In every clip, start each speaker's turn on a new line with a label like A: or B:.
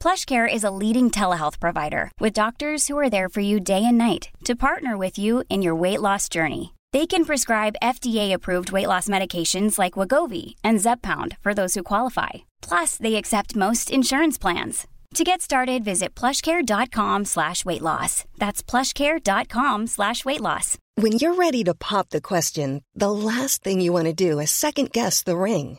A: PlushCare is a leading telehealth provider with doctors who are there for you day and night to partner with you in your weight loss journey. They can prescribe FDA-approved weight loss medications like Wagovi and Zepbound for those who qualify. Plus, they accept most insurance plans. To get started, visit plushcare.com slash weight loss. That's plushcare.com slash weight loss.
B: When you're ready to pop the question, the last thing you want to do is second guess the ring.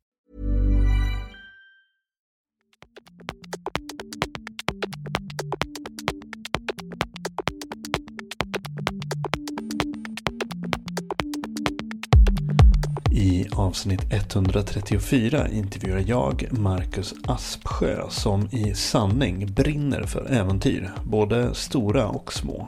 C: Avsnitt 134 intervjuar jag Marcus Aspsjö som i sanning brinner för äventyr, både stora och små.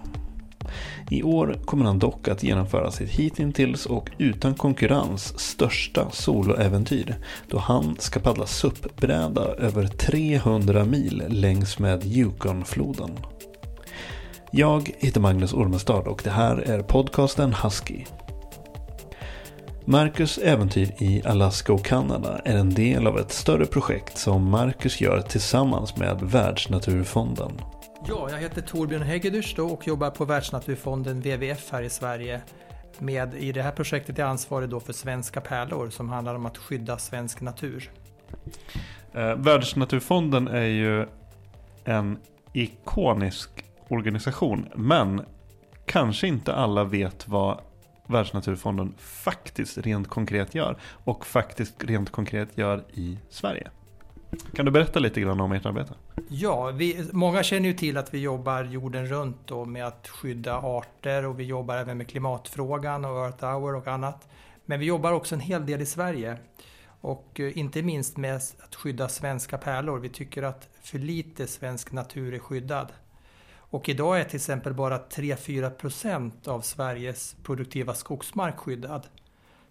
C: I år kommer han dock att genomföra sitt hittills och utan konkurrens största soloäventyr då han ska paddla SUP-bräda över 300 mil längs med Yukonfloden. Jag heter Magnus Ormestad och det här är podcasten Husky. Marcus äventyr i Alaska och Kanada är en del av ett större projekt som Marcus gör tillsammans med Världsnaturfonden.
D: Ja, jag heter Torbjörn Häggedysch och jobbar på Världsnaturfonden WWF här i Sverige. Med, I det här projektet är jag ansvarig då för Svenska pärlor som handlar om att skydda svensk natur.
C: Eh, Världsnaturfonden är ju en ikonisk organisation men kanske inte alla vet vad Världsnaturfonden faktiskt rent konkret gör och faktiskt rent konkret gör i Sverige. Kan du berätta lite grann om ert arbete?
D: Ja, vi, många känner ju till att vi jobbar jorden runt då med att skydda arter och vi jobbar även med klimatfrågan och Earth Hour och annat. Men vi jobbar också en hel del i Sverige. Och eh, inte minst med att skydda svenska pärlor. Vi tycker att för lite svensk natur är skyddad. Och idag är till exempel bara 3-4 procent av Sveriges produktiva skogsmark skyddad.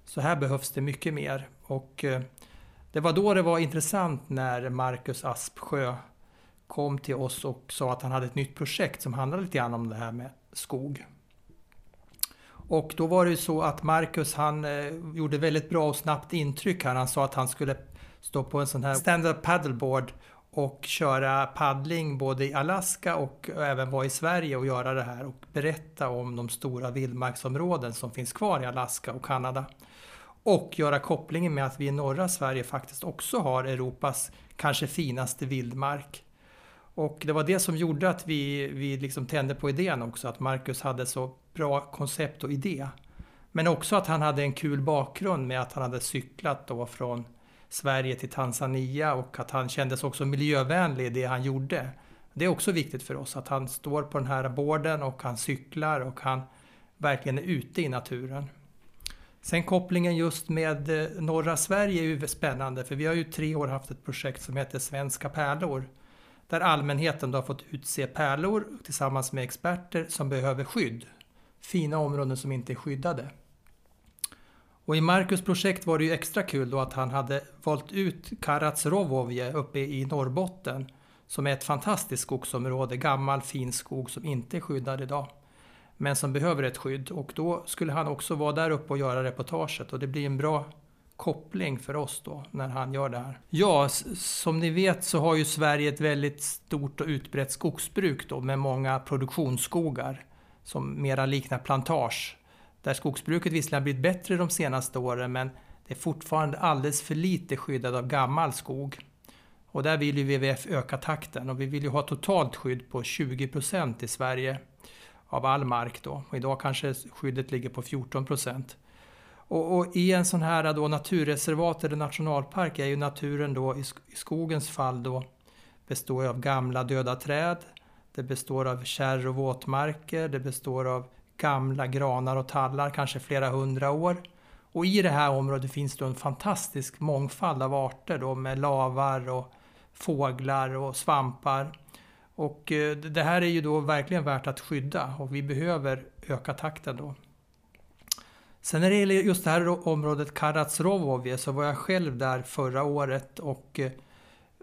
D: Så här behövs det mycket mer. Och eh, det var då det var intressant när Marcus Aspsjö kom till oss och sa att han hade ett nytt projekt som handlade lite grann om det här med skog. Och då var det ju så att Marcus han eh, gjorde väldigt bra och snabbt intryck här. Han sa att han skulle stå på en sån här standard paddleboard och köra paddling både i Alaska och även vara i Sverige och göra det här och berätta om de stora vildmarksområden som finns kvar i Alaska och Kanada. Och göra kopplingen med att vi i norra Sverige faktiskt också har Europas kanske finaste vildmark. Och det var det som gjorde att vi, vi liksom tände på idén också, att Marcus hade så bra koncept och idé. Men också att han hade en kul bakgrund med att han hade cyklat då från Sverige till Tanzania och att han kändes också miljövänlig i det han gjorde. Det är också viktigt för oss att han står på den här borden och han cyklar och han verkligen är ute i naturen. Sen kopplingen just med eh, norra Sverige är ju spännande för vi har ju tre år haft ett projekt som heter Svenska pärlor. Där allmänheten då har fått utse pärlor tillsammans med experter som behöver skydd. Fina områden som inte är skyddade. Och i Marcus projekt var det ju extra kul då att han hade valt ut Karatsrovovje uppe i Norrbotten som är ett fantastiskt skogsområde, gammal fin skog som inte är skyddad idag. Men som behöver ett skydd och då skulle han också vara där uppe och göra reportaget och det blir en bra koppling för oss då när han gör det här. Ja, som ni vet så har ju Sverige ett väldigt stort och utbrett skogsbruk då med många produktionsskogar som mera liknar plantage där skogsbruket visserligen har blivit bättre de senaste åren men det är fortfarande alldeles för lite skyddat av gammal skog. Och där vill ju WWF öka takten och vi vill ju ha totalt skydd på 20 procent i Sverige av all mark då. Och idag kanske skyddet ligger på 14 procent. Och, och, i en sån här då naturreservat eller nationalpark är ju naturen då i skogens fall då består av gamla döda träd. Det består av kärr och våtmarker. Det består av gamla granar och tallar, kanske flera hundra år. Och i det här området finns det en fantastisk mångfald av arter då med lavar och fåglar och svampar. Och eh, det här är ju då verkligen värt att skydda och vi behöver öka takten då. Sen när det gäller just det här området Karatsrovovje så var jag själv där förra året och eh,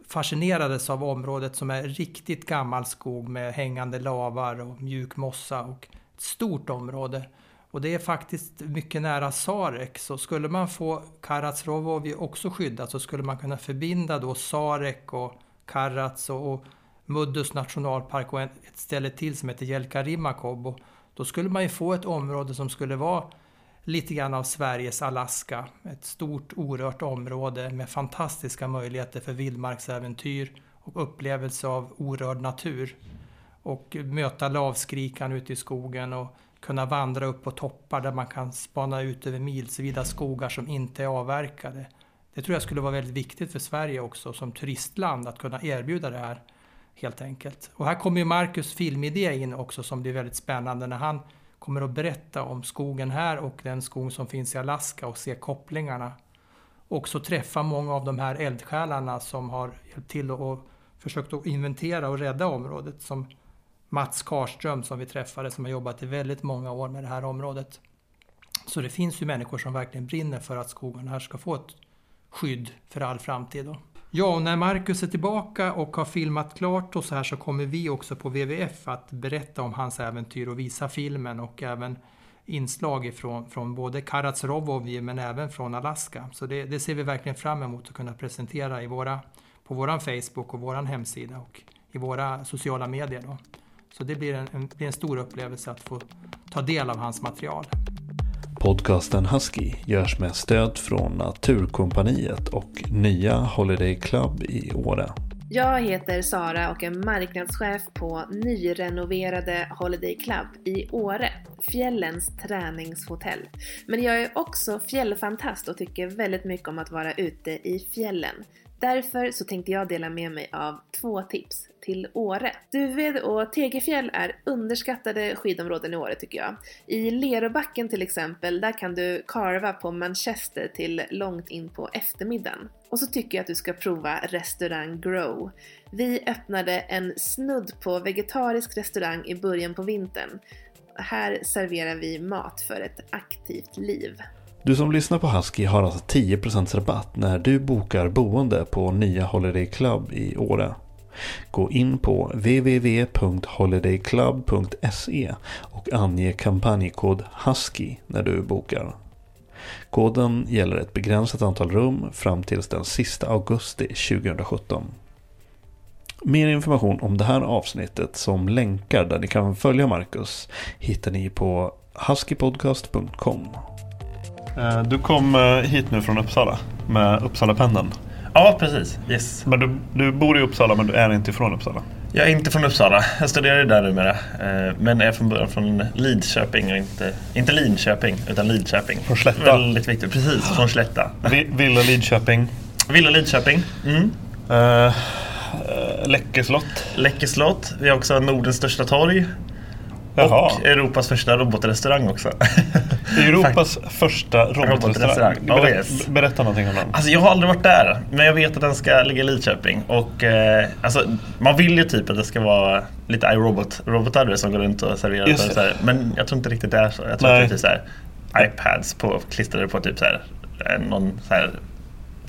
D: fascinerades av området som är riktigt gammal skog med hängande lavar och mjuk mossa och stort område. Och det är faktiskt mycket nära Sarek, så skulle man få Karatsrovovi också skyddat så skulle man kunna förbinda då Sarek och Karats och, och Muddus nationalpark och ett ställe till som heter Jelkarimakob. Då skulle man ju få ett område som skulle vara lite grann av Sveriges Alaska. Ett stort orört område med fantastiska möjligheter för vildmarksäventyr och upplevelse av orörd natur. Och möta lavskrikan ute i skogen och kunna vandra upp på toppar där man kan spana ut över milsvida skogar som inte är avverkade. Det tror jag skulle vara väldigt viktigt för Sverige också som turistland att kunna erbjuda det här helt enkelt. Och här kommer ju Marcus filmidé in också som blir väldigt spännande när han kommer att berätta om skogen här och den skog som finns i Alaska och se kopplingarna. Också träffa många av de här eldsjälarna som har hjälpt till och försökt att inventera och rädda området. Som Mats Karström som vi träffade som har jobbat i väldigt många år med det här området. Så det finns ju människor som verkligen brinner för att skogen här ska få ett skydd för all framtid. Då. Ja, och när Marcus är tillbaka och har filmat klart och så här så kommer vi också på WWF att berätta om hans äventyr och visa filmen och även inslag ifrån, från både Karatsrovovje men även från Alaska. Så det, det, ser vi verkligen fram emot att kunna presentera i våra, på vår Facebook och vår hemsida och i våra sociala medier. Då. Så det blir en, en, blir en stor upplevelse att få ta del av hans material.
C: Podcasten Husky görs med stöd från Naturkompaniet och nya Holiday Club i Åre.
E: Jag heter Sara och är marknadschef på nyrenoverade Holiday Club i Åre, fjällens träningshotell. Men jag är också fjällfantast och tycker väldigt mycket om att vara ute i fjällen. Därför så tänkte jag dela med mig av två tips till Åre. Duved och Tegefjäll är underskattade skidområden i Åre tycker jag. I Lerobacken till exempel, där kan du karva på Manchester till långt in på eftermiddagen. Och så tycker jag att du ska prova restaurang Grow. Vi öppnade en snudd på vegetarisk restaurang i början på vintern. Här serverar vi mat för ett aktivt liv.
C: Du som lyssnar på Husky har alltså 10% rabatt när du bokar boende på nya Holiday Club i Åre. Gå in på www.holidayclub.se och ange kampanjkod HUSKY när du bokar. Koden gäller ett begränsat antal rum fram till den sista augusti 2017. Mer information om det här avsnittet som länkar där ni kan följa Marcus hittar ni på huskypodcast.com. Eh, du kom eh, hit nu från Uppsala med Uppsalapendeln.
F: Ja, precis. Yes.
C: Men du, du bor i Uppsala men du är inte från Uppsala?
F: Jag är inte från Uppsala. Jag studerar där numera. Eh, men är från början från Lidköping och inte, inte Linköping utan Lidköping.
C: Från Slätta?
F: Väldigt viktigt. Precis, från Slätta.
C: Villa Lidköping?
F: Villa Lidköping. Mm.
C: Uh, Läckö slott?
F: Läckö slott. Vi har också Nordens största torg. Jaha. Och Europas första robotrestaurang också.
C: Europas första robotrestaurang? Ber oh, yes. Berätta någonting om den.
F: Alltså jag har aldrig varit där, men jag vet att den ska ligga i Lidköping. Och, eh, alltså, man vill ju typ att det ska vara lite iRobot-robotar som går runt och serverar. Och så här. Men jag tror inte riktigt det är så. Jag tror Nej. att det är typ så här, iPads på, klistrade på typ så här, någon så här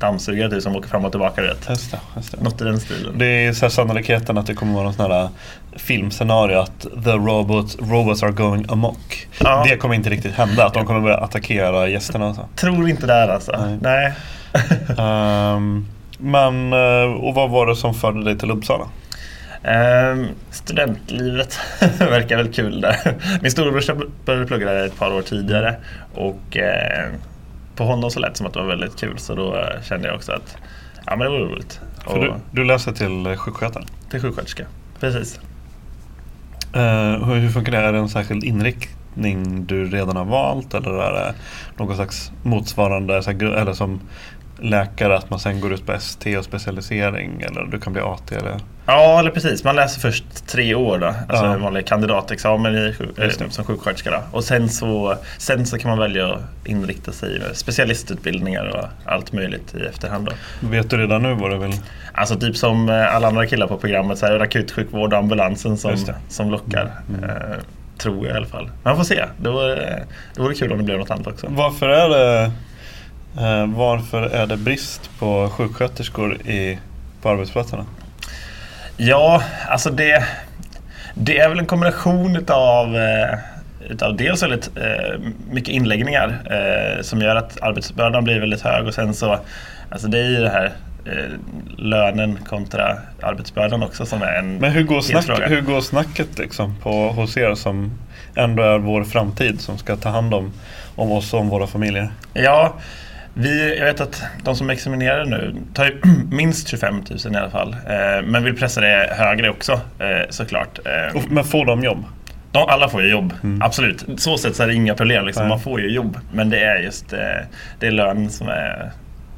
F: dammsugare typ, som åker fram och tillbaka. Vet.
C: Just det, just
F: det. Något i den stilen.
C: Det är så sannolikheten att det kommer vara någon sån här äh, filmscenario att the robots, robots are going amok. Ja. Det kommer inte riktigt hända, att de kommer börja attackera gästerna. Och så.
F: Tror inte det alltså. Nej. Nej.
C: um, men, äh, och vad var det som förde dig till Uppsala?
F: Um, studentlivet verkar väl kul där. Min storebrorsa började plugga där ett par år tidigare. Och uh, på honom så lät det som att det var väldigt kul så då eh, kände jag också att ja, men det var roligt.
C: För du, du läser till eh, sjukskötare?
F: Till sjuksköterska, precis.
C: Uh, hur, hur funkar det? Är det en särskild inriktning riktning du redan har valt eller är det någon slags motsvarande, så här, gru- eller som läkare att man sen går ut på ST och specialisering eller du kan bli AT eller?
F: Ja, eller precis. Man läser först tre år då. Alltså
C: Ja.
F: en vanlig kandidatexamen i, eh, som sjuksköterska. Då. Och sen så, sen så kan man välja att inrikta sig i specialistutbildningar och allt möjligt i efterhand. Då.
C: Vet du redan nu vad du vill?
F: Alltså typ som eh, alla andra killar på programmet så är det akutsjukvård och ambulansen som, som lockar.
C: Mm.
F: Eh, tror jag i alla fall. Man får se. Det vore, det vore kul om det blev något annat också.
C: Varför är det, eh, varför är det brist på sjuksköterskor i, på arbetsplatserna?
F: Ja, alltså det, det är väl en kombination utav, eh, utav dels väldigt eh, mycket inläggningar eh, som gör att arbetsbördan blir väldigt hög och sen så, alltså det är ju det här eh, lönen kontra arbetsbördan också som är en
C: Men hur går, snack,
F: fråga.
C: hur går snacket liksom på, hos er som ändå är vår framtid som ska ta hand om, om oss och om våra familjer?
F: Ja, vi, jag vet att de som examinerar nu tar ju minst 25 000 i alla fall. Eh, men vill pressa det högre också eh, såklart. Eh,
C: Men får de jobb?
F: De, alla får ju jobb, absolut. Så sätt så är det inga problem. Liksom. Man får ju jobb. Men det är just eh, det är lönen som är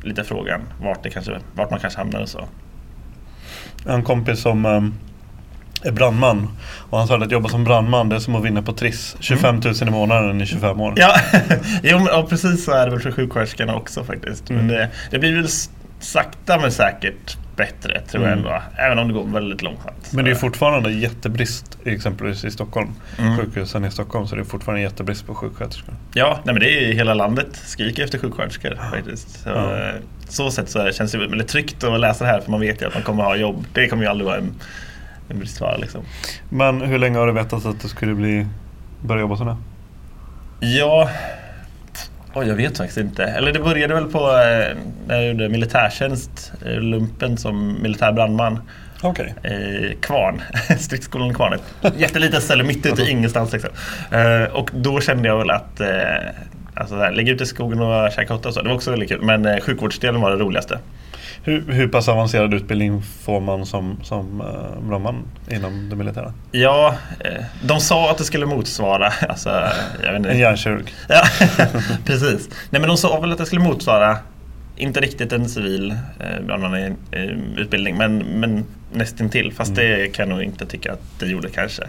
F: lite frågan. Vart, det kanske, vart man kanske hamnar och så.
C: En kompis som ehm, är brandman och han sa att jobba som brandman det är som att vinna på Triss. 25 000 i månaden i 25 år.
F: Ja, jo, men, ja, precis så är det väl för sjuksköterskorna också faktiskt. Men
C: Mm.
F: det, det blir väl sakta men säkert bättre tror jag
C: Mm.
F: ändå. Även om det går väldigt långsamt.
C: Men det är fortfarande jättebrist exempelvis i Stockholm.
F: Mm.
C: Sjukhusen i Stockholm så det är fortfarande jättebrist på sjuksköterskor.
F: Ja, nej, men det är ju hela landet skriker efter sjuksköterskor faktiskt. Så, eh, så sätt så känns det väldigt tryggt att läsa det här för man vet ju att man kommer ha jobb. Det kommer ju aldrig vara en, en bristvara liksom.
C: Men hur länge har du vetat att du skulle bli, börja jobba som det?
F: Ja, oj, jag vet faktiskt inte. Eller det började väl på eh, när jag gjorde militärtjänst, eh, lumpen som militär brandman.
C: Okej.
F: i Kvarn, stridsskolan i Kvarn. Ett jättelitet ställe mitt ute i ingenstans. Liksom. Eh, och då kände jag väl att eh, alltså, så här, ligga ute i skogen och käka hotta och så, det var också väldigt kul. Men eh, sjukvårdsdelen var det roligaste.
C: Hur, hur pass avancerad utbildning får man som, som uh, brandman inom det militära?
F: Ja, eh, de sa att det skulle motsvara, alltså, jag vet inte.
C: En hjärnkirurg?
F: Ja, precis. Nej men de sa väl att det skulle motsvara, inte riktigt en civil eh, brandmanutbildning, men, men nästintill. Fast det kan jag nog inte tycka att det gjorde kanske.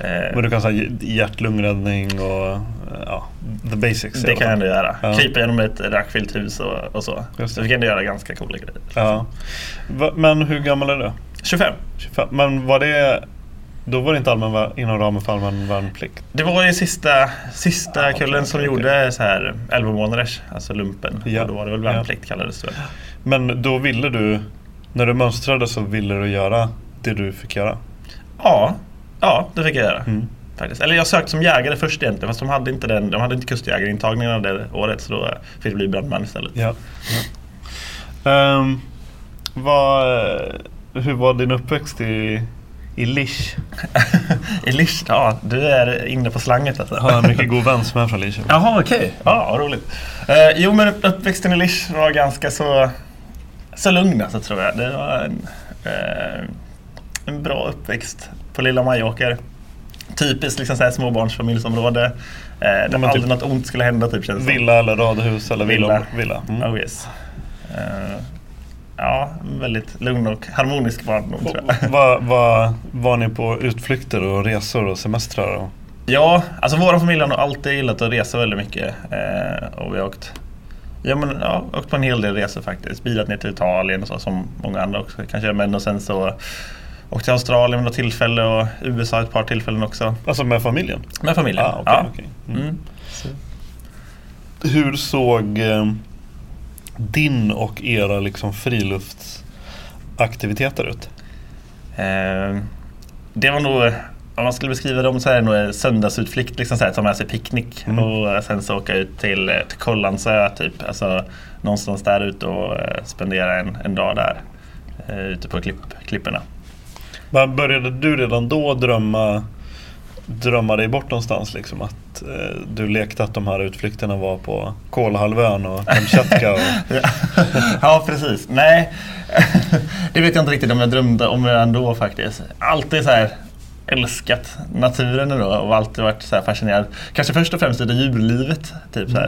F: Eh,
C: Men du kan säga hjärt-lungräddning och eh, ja, the basics.
F: Det kan jag ändå göra.
C: Ja.
F: Krypa genom ett rackfyllt hus och, och så.
C: Just
F: Så
C: det.
F: vi kan göra ganska coola grejer.
C: Ja. Men hur gammal är du?
F: 25.
C: 25. Men var det, då var det inte allmän, inom ramen för allmän värnplikt?
F: Det var ju sista, sista
C: Ah,
F: kullen som
C: okej,
F: gjorde så här 11 månaders, alltså lumpen.
C: Ja.
F: Och då var det väl
C: Ja.
F: värnplikt kallades det väl.
C: Men då ville du, när du mönstrade så ville du göra det du fick göra?
F: Ja, ja det fick jag göra.
C: Mm.
F: Faktiskt. Eller jag sökte som jägare först egentligen fast de hade inte, den, de hade inte kustjägarintagningen det året så då fick det bli brandman istället.
C: Ja. ja. Ehm, vad, hur var din uppväxt i, I Lisch,
F: ja du är inne på slanget alltså.
C: Har en mycket god vän som är från Lisch.
F: Jaha, okej. Ja, vad roligt. Eh, jo, men uppväxten i Lisch var ganska så, så lugn alltså, tror jag. Det var en, eh, en bra uppväxt på lilla Majåker. Typiskt liksom, så här, småbarnsfamiljsområde. Eh, där
C: men
F: aldrig
C: typ
F: något ont skulle hända typ känns.
C: Villa eller radhus eller villa?
F: Villa.
C: villa. Mm.
F: Oh, yes. Eh, ja, väldigt lugn och harmonisk barndom tror jag.
C: Vad vad- var ni på utflykter och resor och semestrar? Och?
F: Ja, alltså vår familj har nog alltid gillat att resa väldigt mycket. Eh, och vi har åkt, ja, men, ja, åkt på en hel del resor faktiskt. Bilat ner till Italien och så som många andra också kanske. Men och sen så åkte till Australien vid något tillfälle och USA ett par tillfällen också.
C: Alltså med familjen?
F: Med familjen.
C: Ah, okej,
F: ja.
C: okej. Mm.
F: Mm.
C: Hur såg eh, din och era liksom friluftsaktiviteter ut?
F: Eh, det var nog, om man skulle beskriva dem så är det nog en söndagsutflykt. Liksom så här, ta med sig picknick
C: Mm.
F: och sen så åka ut till, eh, till Kållandsö typ. Alltså någonstans där ute och eh, spendera en, en dag där. Eh, ute på klipp, klipporna.
C: Men började du redan då drömma, drömma dig bort någonstans? Liksom, att eh, du lekte att de här utflykterna var på Kolahalvön och Kamchatka? Och,
F: ja, precis. Nej, det vet jag inte riktigt om jag drömde om redan då faktiskt. Alltid så här älskat naturen då och alltid varit så fascinerad. Kanske först och främst av djurlivet. Typ, så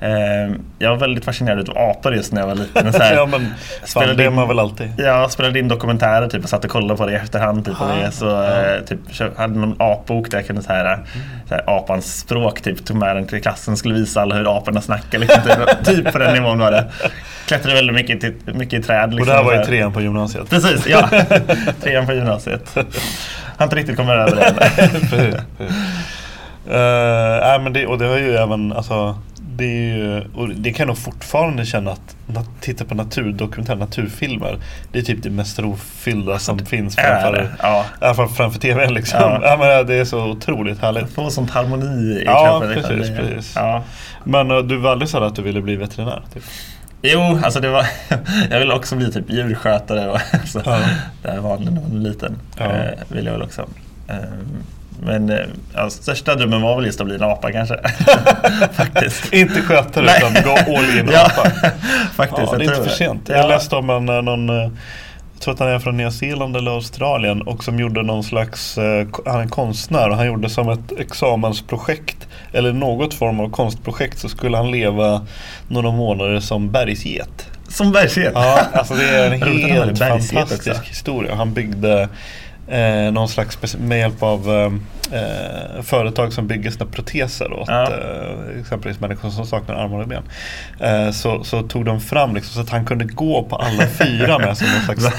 F: eh, jag var väldigt fascinerad av apor just när jag var liten. Så här,
C: ja men det är man väl alltid.
F: Jag spelade in dokumentärer typ, och satt och kollade på det i efterhand. Typ, ah, det, så, ja. eh, typ, hade någon apbok där jag kunde så här, mm. så här, apans språk. Typ, tog med den till klassen och skulle visa alla hur aporna snackar. Liksom, typ, typ på den nivån var det. Klättrade väldigt mycket, till, mycket i träd.
C: Liksom, och det här var i trean på gymnasiet?
F: Precis, ja. trean på gymnasiet. Har inte riktigt kommit över det än.
C: uh, äh, men det, och det har ju även, alltså, det, är ju, det kan jag nog fortfarande känna att nat titta på naturdokumentärer, naturfilmer. Det är typ det mest rofyllda som alltså, finns framför, ja. framför, framför tv. Liksom. Ja. ja. men det är så otroligt härligt.
F: Få sånt harmoni i
C: ja, kroppen. Precis, precis. Ja. Men uh, du var aldrig så att du ville bli veterinär? Typ?
F: Jo, alltså det var, jag ville också bli typ djurskötare. Och, så, ja. Det var var liten. Ja. Eh, ville jag väl också. Eh, men eh, ja, största drömmen var väl just att bli en apa kanske.
C: Faktiskt. inte skötare utan gå all in
F: ja, apa. Faktiskt,
C: ja, det är inte för sent. Jag läste om en, eh, någon eh, tror att han är från Nya Zeeland eller Australien och som gjorde någon slags, han är konstnär och han gjorde som ett examensprojekt eller något form av konstprojekt så skulle han leva några månader som bergsget.
F: Som bergsget?
C: Ja, alltså det är en helt fantastisk historia. Han byggde eh, någon slags med hjälp av eh, företag som bygger sina proteser åt ja. eh, exempelvis människor som saknar armar och ben. Eh, så, så tog de fram liksom, så att han kunde gå på alla fyra med som någon slags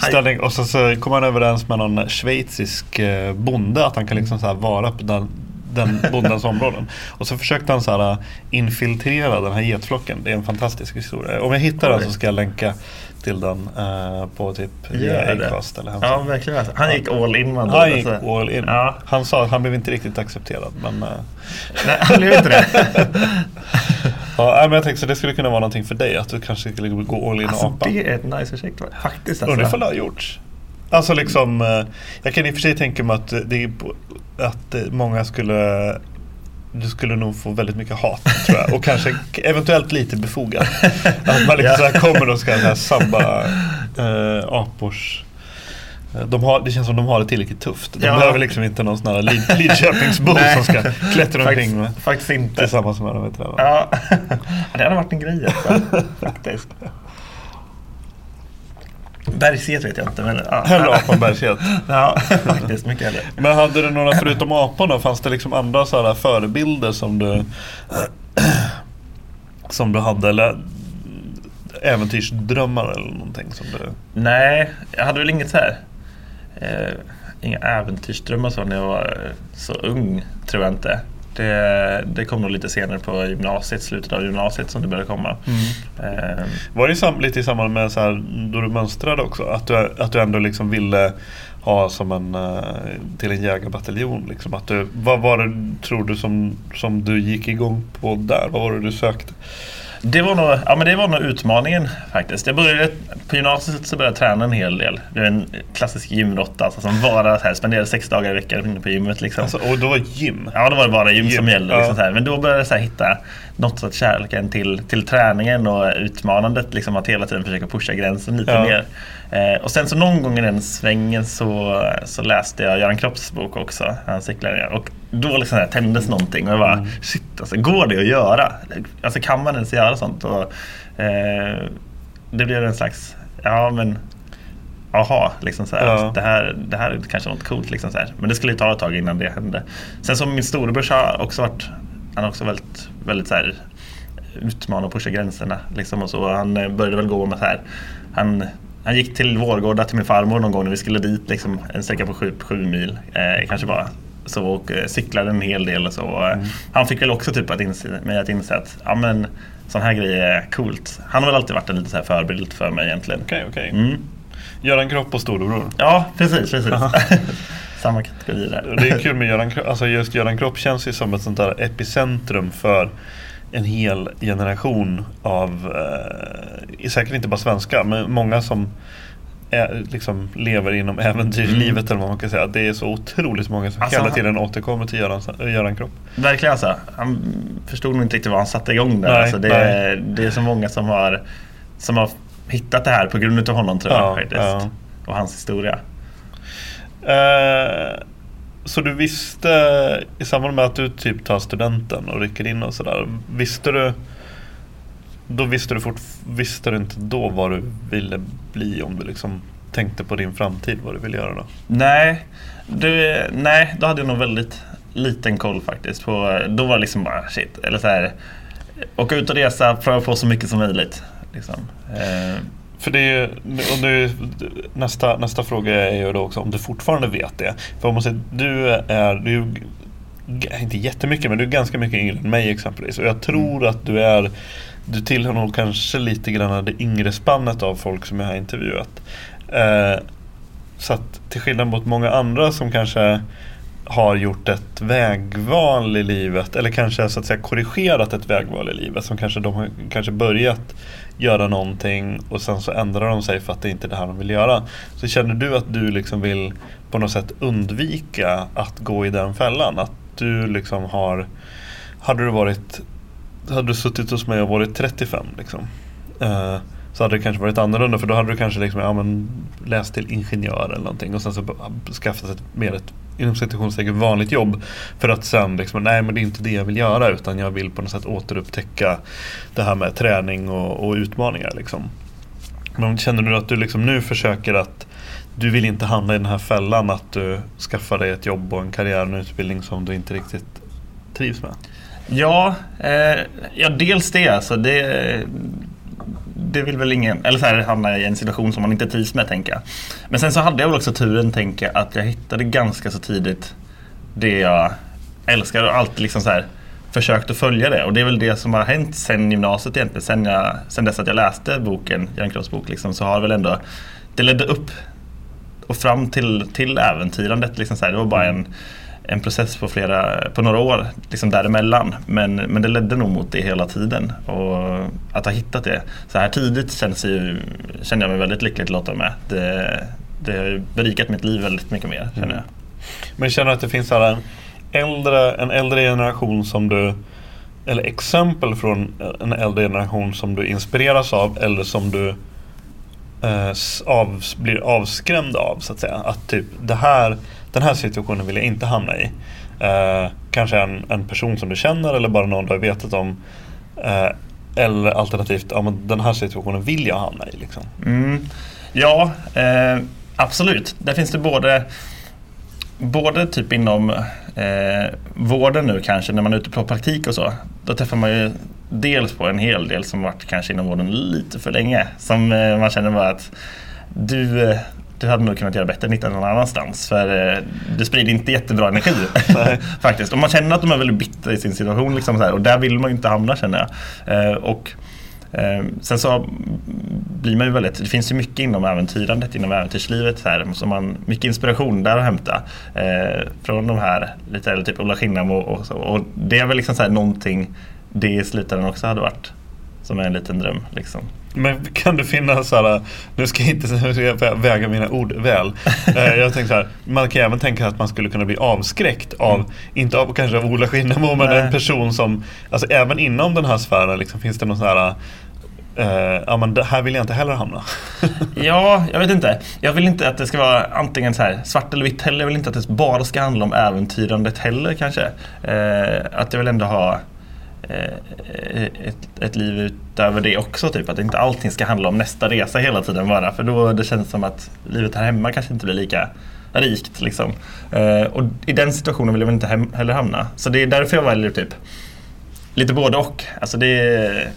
C: ställning. Och så, så kom han överens med någon schweizisk eh, bonde att han kan liksom så här vara på den den bondens områden. Och så försökte han så här, infiltrera den här getflocken. Det är en fantastisk historia. Om jag hittar den så ska jag länka till den uh, på typ Acast eller
F: Ja, verkligen. Han gick all in man
C: Han gick alltså. all in. Ja. Han sa att han blev inte riktigt accepterad. Men, uh...
F: Nej, han blev inte det.
C: ja, men jag tänkte så det skulle kunna vara någonting för dig. Att du kanske skulle gå all in
F: alltså,
C: och apa.
F: Det är ett nice projekt faktiskt.
C: Alltså. Och det får ha gjorts. Alltså liksom, uh, jag kan i och för sig tänka mig att, det är, att många skulle du skulle nog få väldigt mycket hat tror jag. Och kanske eventuellt lite befogat. Att man liksom ja. kommer och ska här sabba äh, apors eh, de har, det känns som de har det tillräckligt tufft. De ja. behöver liksom inte någon sån här Lid Lidköpingsbo som ska klättra omkring med.
F: Faktiskt inte.
C: Tillsammans med dem.
F: Ja. det hade varit en grej alltså, faktiskt. Bergsget vet jag inte. Men,
C: ja. Hellre apan bergsget.
F: ja, faktiskt. Mycket hellre.
C: Men hade du några, förutom aporna, fanns det liksom andra så här förebilder som du som du hade? Eller äventyrsdrömmar eller någonting? Som du...
F: Nej, jag hade väl inget så här. Eh, inga äventyrsdrömmar så när jag var så ung, tror jag inte. Det, det kom nog lite senare på gymnasiet, slutet av gymnasiet som det började komma. Mm.
C: Eh. Var det sam, lite i samband med så här, då du mönstrade också? Att du, att du ändå liksom ville ha som en, eh, till en jägarbataljon? Liksom, att du, vad var det, tror du, som, som du gick igång på där? Vad var det du sökte?
F: Det var, nog, ja, men det var nog utmaningen faktiskt. Jag började, på gymnasiet så började jag träna en hel del. Det är en klassisk gymråtta alltså, som bara här, spenderade sex dagar i veckan inne på gymmet. Liksom.
C: Alltså, och då var gym?
F: Ja, då var det bara gym, gym. som gällde. Liksom, ja. Men då började jag så här, hitta något sorts kärleken till, till träningen och utmanandet. Liksom, att hela tiden försöka pusha gränsen lite ja. mer. Eh, och sen så någon gång i den svängen så, så läste jag Göran Kropps bok också, Han cyklade. Och då liksom här, tändes någonting och jag bara, mm. shit alltså, går det att göra? Alltså kan man ens göra sånt? Och, eh, det blev en slags, ja men aha, liksom så här, ja. det, här, det här är kanske något coolt. Liksom så här. Men det skulle ta ett tag innan det hände. Sen som min storebror har också varit, han har också väldigt, väldigt så här, utmana och pusha gränserna. Liksom och så. Han eh, började väl gå med så här, han han gick till Vårgårda till min farmor någon gång när vi skulle dit. Liksom, en sträcka på sju, sju mil eh, kanske bara. Så, och eh, cyklade en hel del och så. Mm. Han fick väl också typ att inse, mig att inse att ja, men, sån här grejer är coolt. Han har väl alltid varit en lite så här förebild för mig egentligen.
C: Okay. Okay. Mm. Göran Kropp och storebror?
F: Ja, precis. precis. Samma kategori där.
C: Det är kul med Göran Kropp. Alltså just Göran Kropp känns ju som ett sånt där epicentrum för en hel generation av, eh, säkert inte bara svenskar, men många som är, liksom lever inom äventyrslivet mm. eller vad man kan säga. Det är så otroligt många som alltså, hela tiden återkommer till Göran, Göran Kropp.
F: Verkligen alltså. Han förstod nog inte riktigt vad han satte igång där. Nej, alltså, det, är, det är så många som har, som har hittat det här på grund av honom tror jag. Ja, faktiskt. Ja. Och hans historia.
C: Uh, så du visste i samband med att du typ tar studenten och rycker in och sådär. Visste du då visste du, fort, visste du inte då vad du ville bli om du liksom tänkte på din framtid, vad du ville göra då?
F: Nej, det, nej, då hade jag nog väldigt liten koll faktiskt. På, då var det liksom bara shit, eller så här, åka ut och resa, pröva på så mycket som möjligt. Liksom. Eh.
C: För det är och nu, nästa, nästa fråga är ju då också om du fortfarande vet det. För om man säger, du är, du är inte jättemycket men du är ganska mycket yngre än mig exempelvis. Och jag tror mm. att du är du tillhör nog kanske lite grann det yngre spannet av folk som jag har intervjuat. Eh, så att till skillnad mot många andra som kanske har gjort ett vägval i livet eller kanske så att säga korrigerat ett vägval i livet som kanske de har kanske börjat göra någonting och sen så ändrar de sig för att det inte är det här de vill göra. Så känner du att du liksom vill på något sätt undvika att gå i den fällan? Att du liksom har Hade du varit Hade du suttit hos mig och varit 35 liksom eh, så hade det kanske varit annorlunda för då hade du kanske liksom, ja, men, läst till ingenjör eller någonting och sen så skaffat ett mer ett inom citationstecken vanligt jobb. För att sen liksom, nej men det är inte det jag vill göra utan jag vill på något sätt återupptäcka det här med träning och, och utmaningar. Liksom. Men känner du att du liksom nu försöker att du vill inte hamna i den här fällan att du skaffar dig ett jobb och en karriär och en utbildning som du inte riktigt trivs med?
F: Ja, eh, ja dels det. Alltså det det vill väl ingen, eller så här, hamna i en situation som man inte trivs med tänker jag. Men sen så hade jag väl också turen tänker att jag hittade ganska så tidigt det jag älskar och alltid liksom så här försökt att följa det. Och det är väl det som har hänt sen gymnasiet egentligen. Sen, jag, sen dess att jag läste boken, Jan bok, liksom, så har det väl ändå, det ledde upp och fram till, till äventyrandet. Liksom så här. Det var bara en en process på, flera, på några år liksom däremellan. Men, men det ledde nog mot det hela tiden. Och att ha hittat det så här tidigt känns ju, känner jag mig väldigt lyckligt lottad med. Det, det har berikat mitt liv väldigt mycket mer känner jag. Mm.
C: Men känner du att det finns en äldre, en äldre generation som du eller exempel från en äldre generation som du inspireras av eller som du eh, av, blir avskrämd av så att säga? Att typ det här den här situationen vill jag inte hamna i. Eh, kanske en, en person som du känner eller bara någon du har vetat om. Eh, eller alternativt, ja, men den här situationen vill jag hamna i. Liksom.
F: Mm. Ja, eh, absolut. Där finns det både Både typ inom eh, vården nu kanske när man är ute på praktik och så. Då träffar man ju dels på en hel del som varit kanske inom vården lite för länge. Som eh, man känner bara att du, eh, du hade nog kunnat göra bättre nytta någon annanstans. För eh, du sprider inte jättebra energi. faktiskt. Och man känner att de är väldigt bittra i sin situation. Liksom så här, och där vill man ju inte hamna känner jag. Eh, och eh, Sen så blir man ju väldigt, det finns ju mycket inom äventyrandet, inom äventyrslivet. Så här, som man, mycket inspiration där att hämta. Från de här, lite äldre, typ Ola Skinnam och, och, så. Och det är väl liksom så här någonting det i slutändan också hade varit. Som är en liten dröm. Liksom.
C: Men kan det finnas så här, nu ska jag inte väga mina ord väl. Eh, jag tänkte så här, man kan även tänka att man skulle kunna bli avskräckt av, mm. inte av kanske av Ola Skinnemo, men en person som, alltså även inom den här sfären liksom, finns det någon sån här Uh, ja men det här vill jag inte heller hamna.
F: ja, jag vet inte. Jag vill inte att det ska vara antingen så här svart eller vitt heller. Jag vill inte att det bara ska handla om äventyrandet heller kanske. Uh, att jag vill ändå ha ett, ett liv utöver det också. Typ. Att inte allting ska handla om nästa resa hela tiden bara. För då det känns som att livet här hemma kanske inte blir lika rikt. Liksom. Eh, och i den situationen vill jag inte hem, heller hamna. Så det är därför jag väljer typ lite både och. Alltså det är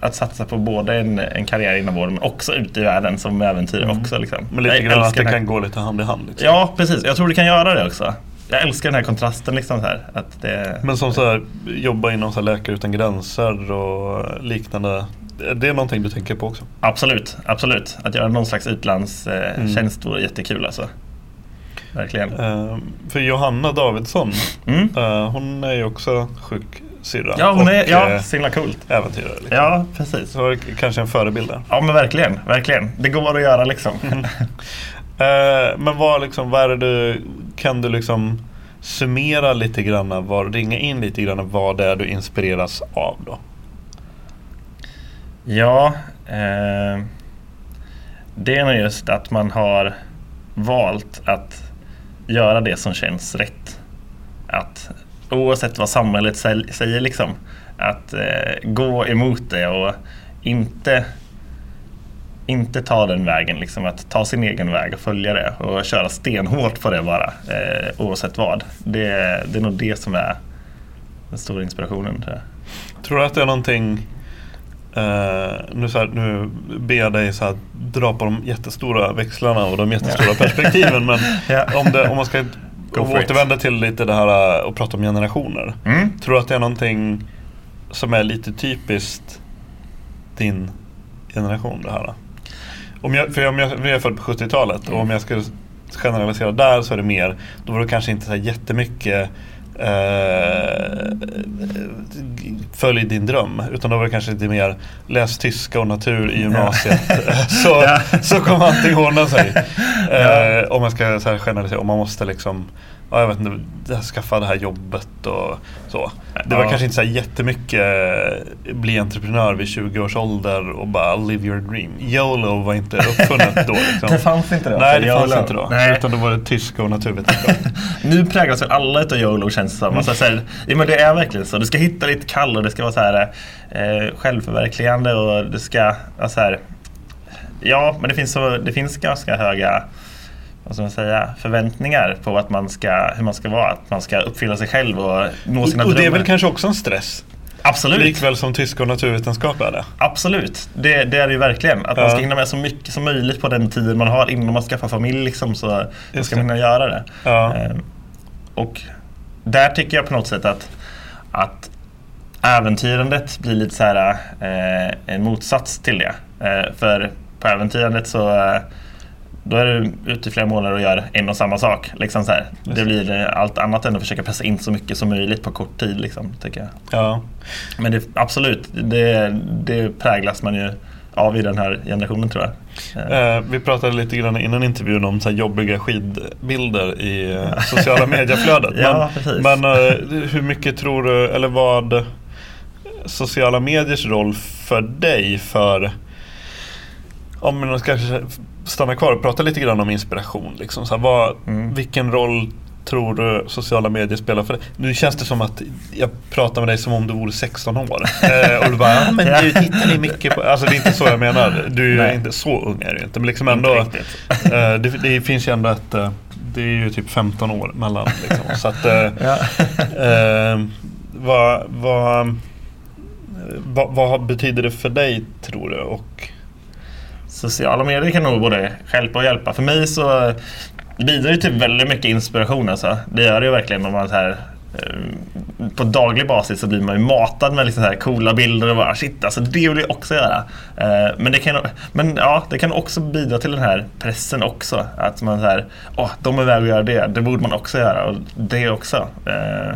F: att satsa på både en, en karriär inom vården men också ute i världen som äventyr mm. också. Liksom.
C: Men lite grann att det kan gå lite hand i hand. Liksom.
F: Ja, precis. Jag tror det kan göra det också jag älskar den här kontrasten. Liksom så här, att det...
C: Men som så här, jobba inom så Läkare Utan Gränser och liknande. Det är någonting du tänker på också?
F: Absolut, absolut. Att göra någon slags utlandstjänst mm. vore jättekul alltså. Verkligen.
C: Uh, för Johanna Davidsson, mm. uh, hon är ju också sjuksyrra.
F: Ja, hon är ja, eh, så himla coolt.
C: Äventyrare. Liksom.
F: Ja, precis.
C: Så kanske en förebild där.
F: Ja, men verkligen. verkligen. Det går att göra liksom. Mm.
C: Eh, men vad, liksom, vad är det du, kan du liksom summera lite grann, vad, ringa in lite grann vad det är du inspireras av då?
F: Ja, eh, det är nog just att man har valt att göra det som känns rätt. Att oavsett vad samhället säger liksom. Att eh, gå emot det och inte inte ta den vägen, liksom att ta sin egen väg och följa det och köra stenhårt på det bara eh, oavsett vad. Det, det är nog det som är den stora inspirationen. Tror, jag.
C: tror du att det är någonting Uh, nu, så här, nu ber jag dig så här, dra på de jättestora växlarna och de jättestora perspektiven. Men yeah. om, det, om, man ska om återvända till lite det här och prata om generationer. Mm. Tror du att det är någonting som är lite typiskt din generation det här? Om jag, för om jag, jag är född på 70-talet och om jag skulle generalisera där så är det mer, då var det kanske inte så här jättemycket eh, följ din dröm. Utan då var det kanske lite mer läs tyska och natur i gymnasiet. så, ja. så kommer allting ordna sig. Eh, om man ska så generalisera, om man måste liksom ja, jag vet inte, skaffa det här jobbet och så. Det var ja. kanske inte så här jättemycket eh, bli entreprenör vid 20 års ålder och bara live your dream. YOLO var inte uppfunnet då. Liksom.
F: det fanns inte då?
C: Nej, det YOLO. fanns inte då. Nej. Utan då var det tyska och naturvetenskap.
F: nu präglas väl alla av YOLO känns det som. Mm. Alltså, så här, ja, men det är verkligen så. Du ska hitta ditt kall och det ska vara så här, eh, självförverkligande och det ska, alltså här, ja men det finns, så, det finns ganska höga vad ska man säga, förväntningar på att man ska, hur man ska vara. Att man ska uppfylla sig själv och nå sina
C: och,
F: och
C: det är väl kanske också en stress?
F: Absolut.
C: Likväl som tyska och naturvetenskap är det.
F: Absolut, det, det är det ju verkligen. Att ja. man ska hinna med så mycket som möjligt på den tiden man har innan man skaffar familj. Liksom, så Just ska man hinna göra det. Ja. Ehm, och där tycker jag på något sätt att, att äventyrandet blir lite så här, eh, en motsats till det. Eh, för på äventyrandet så eh, då är du ute i flera månader och gör en och samma sak. Liksom så här. Det blir allt annat än att försöka pressa in så mycket som möjligt på kort tid. Liksom, tycker jag.
C: Ja.
F: Men det, absolut, det, det präglas man ju av i den här generationen tror
C: jag. Eh, vi pratade lite grann innan intervjun om så jobbiga skidbilder i eh, sociala medieflödet.
F: ja,
C: men, men eh, hur mycket tror du, eller vad sociala mediers roll för dig för om man kanske stanna kvar och prata lite grann om inspiration. Liksom. Så här, vad, mm. Vilken roll tror du sociala medier spelar för dig? Nu känns det som att jag pratar med dig som om du vore 16 år. eh, och du bara, ja, men du tittar ni mycket på... Alltså det är inte så jag menar. Du är inte så ung är du inte. Men liksom ändå, eh, det, det, finns ju ändå ett... Eh, det är ju typ 15 år mellan. Liksom. Så att, eh, eh, vad, vad, vad, vad betyder det för dig tror du? Och
F: sociala medier kan nog både hjälpa och hjälpa. För mig så bidrar det till väldigt mycket inspiration. Alltså. Det gör det ju verkligen om man så här eh, på daglig basis så blir man ju matad med liksom så här coola bilder och bara shit, alltså det vill jag också göra. Eh, men det kan, men ja, det kan också bidra till den här pressen också. Att man så här, åh, de är väl att göra det, det borde man också göra och det också. Eh,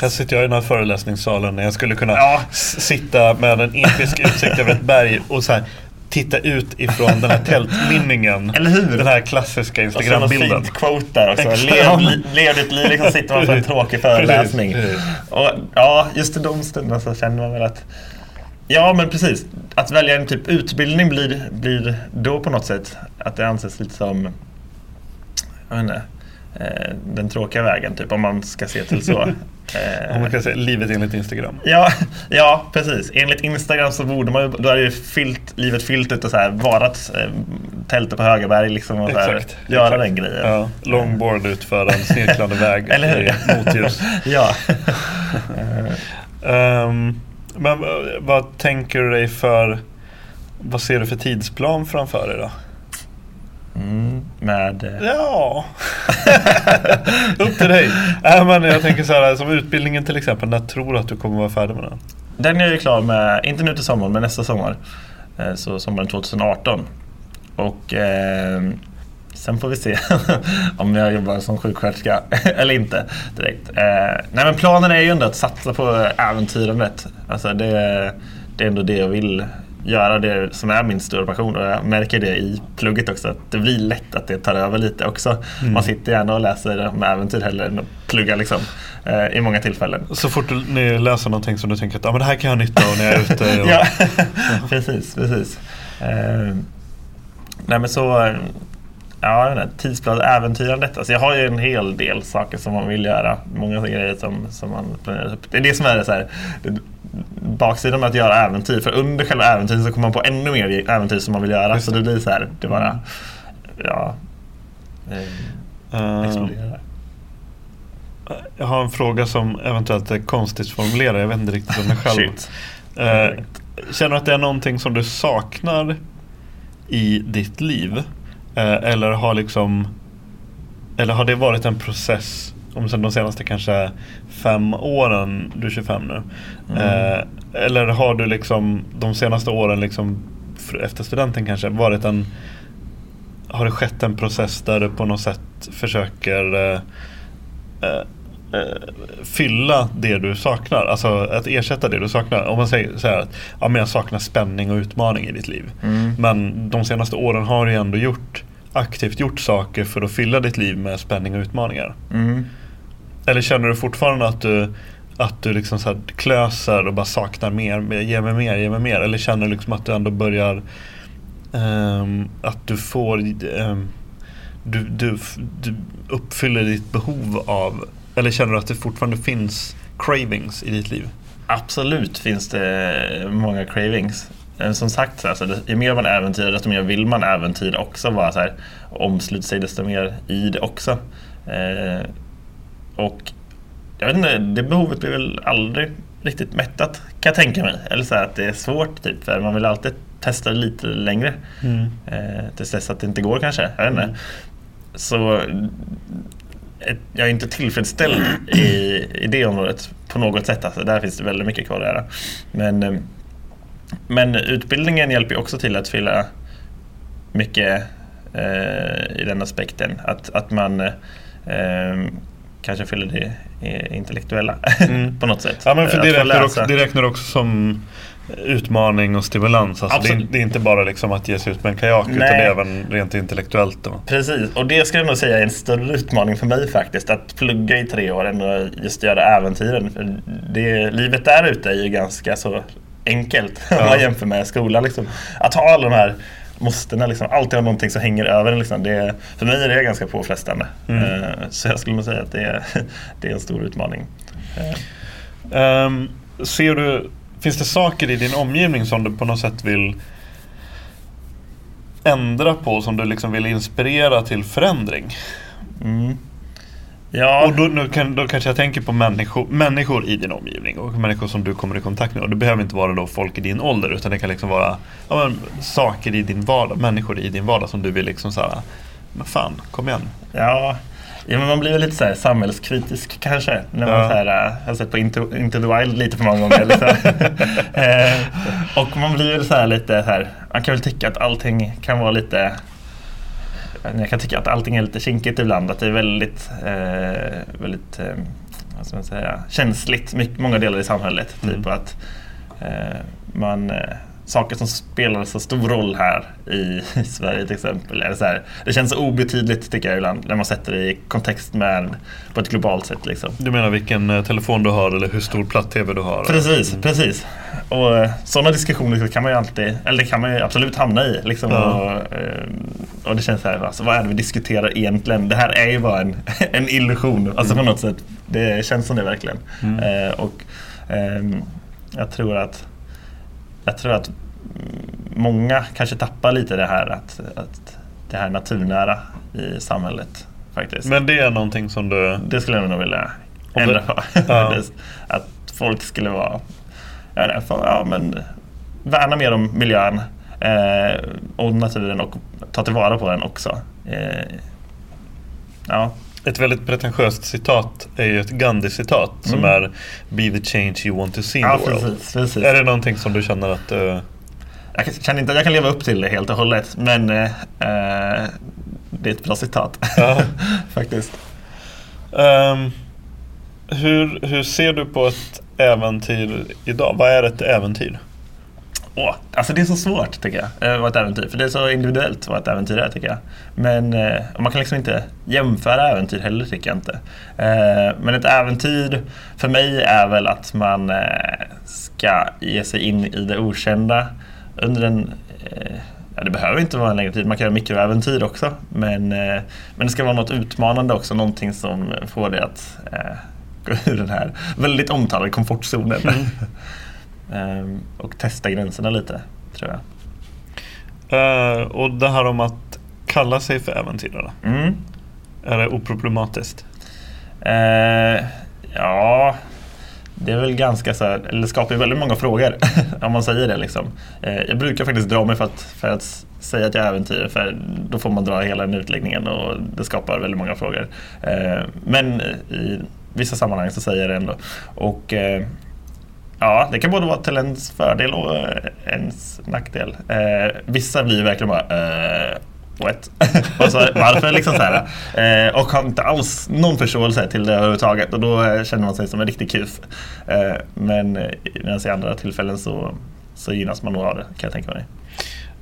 C: här sitter jag i den här föreläsningssalen när jag skulle kunna ja. sitta med en episk utsikt över ett berg och så här titta ut ifrån den här tältlinningen.
F: Eller hur?
C: Den här klassiska Instagram-bilden. Och
F: så quote där också. Lev, ditt liv, liksom sitter man på en tråkig föreläsning. Och, ja, just i de stunderna så känner man väl att Ja men precis. Att välja en typ utbildning blir, blir då på något sätt att det anses lite som jag vet inte, den tråkiga vägen typ om man ska se till så.
C: Eh, Om man kan säga livet enligt Instagram.
F: Ja, ja, precis. Enligt Instagram så borde man då är ju filt, livet fyllt ut och så här, varat eh, tältet på Högaberg liksom och så här, exakt, göra exakt. den grejen.
C: Ja, longboard ut för en snirklande väg
F: Eller hur?
C: motljus.
F: ja.
C: um, men vad tänker du dig för, vad ser du för tidsplan framför dig då?
F: Mm, med... Eh,
C: ja, upp till dig. Äh, men jag tänker så här, som utbildningen till exempel, när tror du att du kommer vara färdig med den?
F: Den är jag klar med, inte nu till sommaren, men nästa sommar. Eh, så sommaren 2018. Och eh, sen får vi se om jag jobbar som sjuksköterska eller inte direkt. Eh, nej men planen är ju ändå att satsa på äventyrandet. Alltså det, det är ändå det jag vill göra det som är min stora passion och jag märker det i plugget också att det blir lätt att det tar över lite också. Mm. Man sitter gärna och läser om äventyr hellre än att plugga liksom, eh, i många tillfällen.
C: Så fort du, ni läser någonting som du tänker att ah, men det här kan jag ha nytta av när jag är ute? Och...
F: ja, precis. precis. Eh, nej men så ja, tidsplanen äventyrandet. Alltså jag har ju en hel del saker som man vill göra. Många grejer som, som man planerar upp. Det är det som är det så här, det, baksidan med att göra äventyr. För under själva äventyret så kommer man på ännu mer äventyr som man vill göra. Så det blir så här, det bara, ja,
G: uh, exploderar. Jag har en fråga som eventuellt är konstigt formulerad. Jag vet inte riktigt om mig själv. Uh, känner du att det är någonting som du saknar i ditt liv? Eh, eller har liksom Eller har det varit en process om de senaste kanske fem åren, du är 25 nu. Mm. Eh, eller har du liksom de senaste åren liksom efter studenten kanske varit en Har det skett en process där du på något sätt försöker eh, eh, eh fylla det du saknar. Alltså att ersätta det du saknar. Om man säger så här att ja, men jag saknar spänning och utmaning i ditt liv. Mm. Men de senaste åren har du ändå gjort aktivt gjort saker för att fylla ditt liv med spänning och utmaningar? Mm. Eller känner du fortfarande att du, att du liksom så klöser och bara saknar mer, ge mig mer, ge mig mer? Eller känner du liksom att du ändå börjar um, att du får um, du, du, du uppfyller ditt behov av eller känner du att det fortfarande finns cravings i ditt liv?
F: Absolut finns det många cravings. Eh, som sagt, alltså, ju mer man äventyrar desto mer vill man äventyra också. Bara så här, omsluta sig desto mer i det också. Eh, och jag vet inte, det behovet blir väl aldrig riktigt mättat kan jag tänka mig. Eller så här, att det är svårt typ, för man vill alltid testa lite längre. Mm. Eh, tills dess att det inte går kanske. Jag vet inte. Mm. Så jag är inte tillfredsställd i, i det området på något sätt. Alltså, där finns det väldigt mycket kvar att göra. Men eh, men utbildningen hjälper också till att fylla mycket eh, i den aspekten. Att, att man eh, kanske fyller det intellektuella mm. på något sätt.
G: Ja, men för det, räknar också, det räknar också som utmaning och stimulans. Alltså det, är, det, är, inte bara liksom att ge sig ut med en kajak Nej. utan det är även rent intellektuellt. Då.
F: Precis, och det skulle jag nog säga är en större utmaning för mig faktiskt. Att plugga i tre år än att just göra äventyren. För det, livet där ute är ju ganska så enkelt ja. om man jämför med skolan. Liksom. Att ha alla de här måstena, liksom, alltid ha någonting som hänger över en. Liksom. Det, för mig är det ganska påfrestande. Mm. Uh, så jag skulle nog säga att det är, det är en stor utmaning.
G: Um, ser du, finns det saker i din omgivning som du på något sätt vill ändra på, som du liksom vill inspirera till förändring? Mm. Ja. Och då, nu kan, då kanske jag tänker på människor, människor i din omgivning och människor som du kommer i kontakt med. Och det behöver inte vara då folk i din ålder utan det kan liksom vara ja, men, saker i din vardag, människor i din vardag som du vill liksom såhär, men fan, kom igen.
F: Ja, Ja, men man blir väl lite så här samhällskritisk kanske. När man ja. så här, äh, har sett på Into, Into the Wild lite för många gånger. Eller eh, och man blir väl så här lite så här, man kan väl tycka att allting kan vara lite jag kan tycka att allting är lite kinkigt ibland. Att det är väldigt, eh, väldigt eh, vad ska man säga, känsligt, mycket, många delar i samhället. Typ mm. att eh, man eh, saker som spelar så stor roll här i, i Sverige till exempel. Är så här, det känns obetydligt tycker jag ibland när man sätter det i kontext med på ett globalt sätt. Liksom.
G: Du menar vilken eh, telefon du har eller hur stor platt-tv du har?
F: Precis, mm. precis. Och eh, sådana diskussioner kan man ju alltid, eller det kan man ju absolut hamna i. Liksom, ja. och, eh, och, det känns så här, alltså, vad är det vi diskuterar egentligen? Det här är ju bara en, en illusion. Alltså mm. på något sätt. Det känns som det verkligen. Mm. och eh, jag tror att jag tror att många kanske tappar lite det här att, att det här naturnära i samhället. faktiskt.
G: Men det är någonting som du...
F: Det skulle jag nog vilja ändra på. Ja. att folk skulle vara... Ja, ja, men, värna mer om miljön eh, och naturen och ta tillvara på den också. Eh,
G: ja. Ett väldigt pretentiöst citat är ju ett Gandhi-citat mm. som är Be the change you want to see in ja, the world. Precis, precis. Är det någonting som du känner att uh...
F: Jag känner inte att jag kan leva upp till det helt och hållet men uh, det är ett bra citat. Ja. Faktiskt.
G: Um, hur, hur ser du på ett äventyr idag? Vad är ett äventyr?
F: Åh, alltså det är så svårt tycker jag, att vara ett äventyr. För det är så individuellt vad ett äventyr är tycker jag. Men eh, man kan liksom inte jämföra äventyr heller tycker jag inte. Eh, men ett äventyr för mig är väl att man eh, ska ge sig in i det okända under en, ja, det behöver inte vara en längre tid, man kan göra mikroäventyr också. Men, eh, men det ska vara något utmanande också, någonting som får dig att eh, gå ur den här väldigt omtalade komfortzonen. Mm. Ehm, och testa gränserna lite, tror jag.
G: Uh, och det här om att kalla sig för äventyrare.
F: Mm.
G: Är det oproblematiskt?
F: Uh, ja, det är väl ganska så här, eller skapar ju väldigt många frågor om man säger det. Liksom. Uh, jag brukar faktiskt dra mig för att, för att säga att jag är äventyrare för då får man dra hela den utläggningen och det skapar väldigt många frågor. men i vissa sammanhang så säger jag det ändå. Och Ja, det kan både vara till ens fördel och eh, ens nackdel. Eh, vissa blir verkligen bara eh, what? och så, alltså, varför liksom så här, eh, Och har inte alls någon förståelse till det överhuvudtaget och då eh, känner man sig som en riktig kuf. Eh, men medan i andra tillfällen så, så gynnas man nog av det kan jag tänka mig.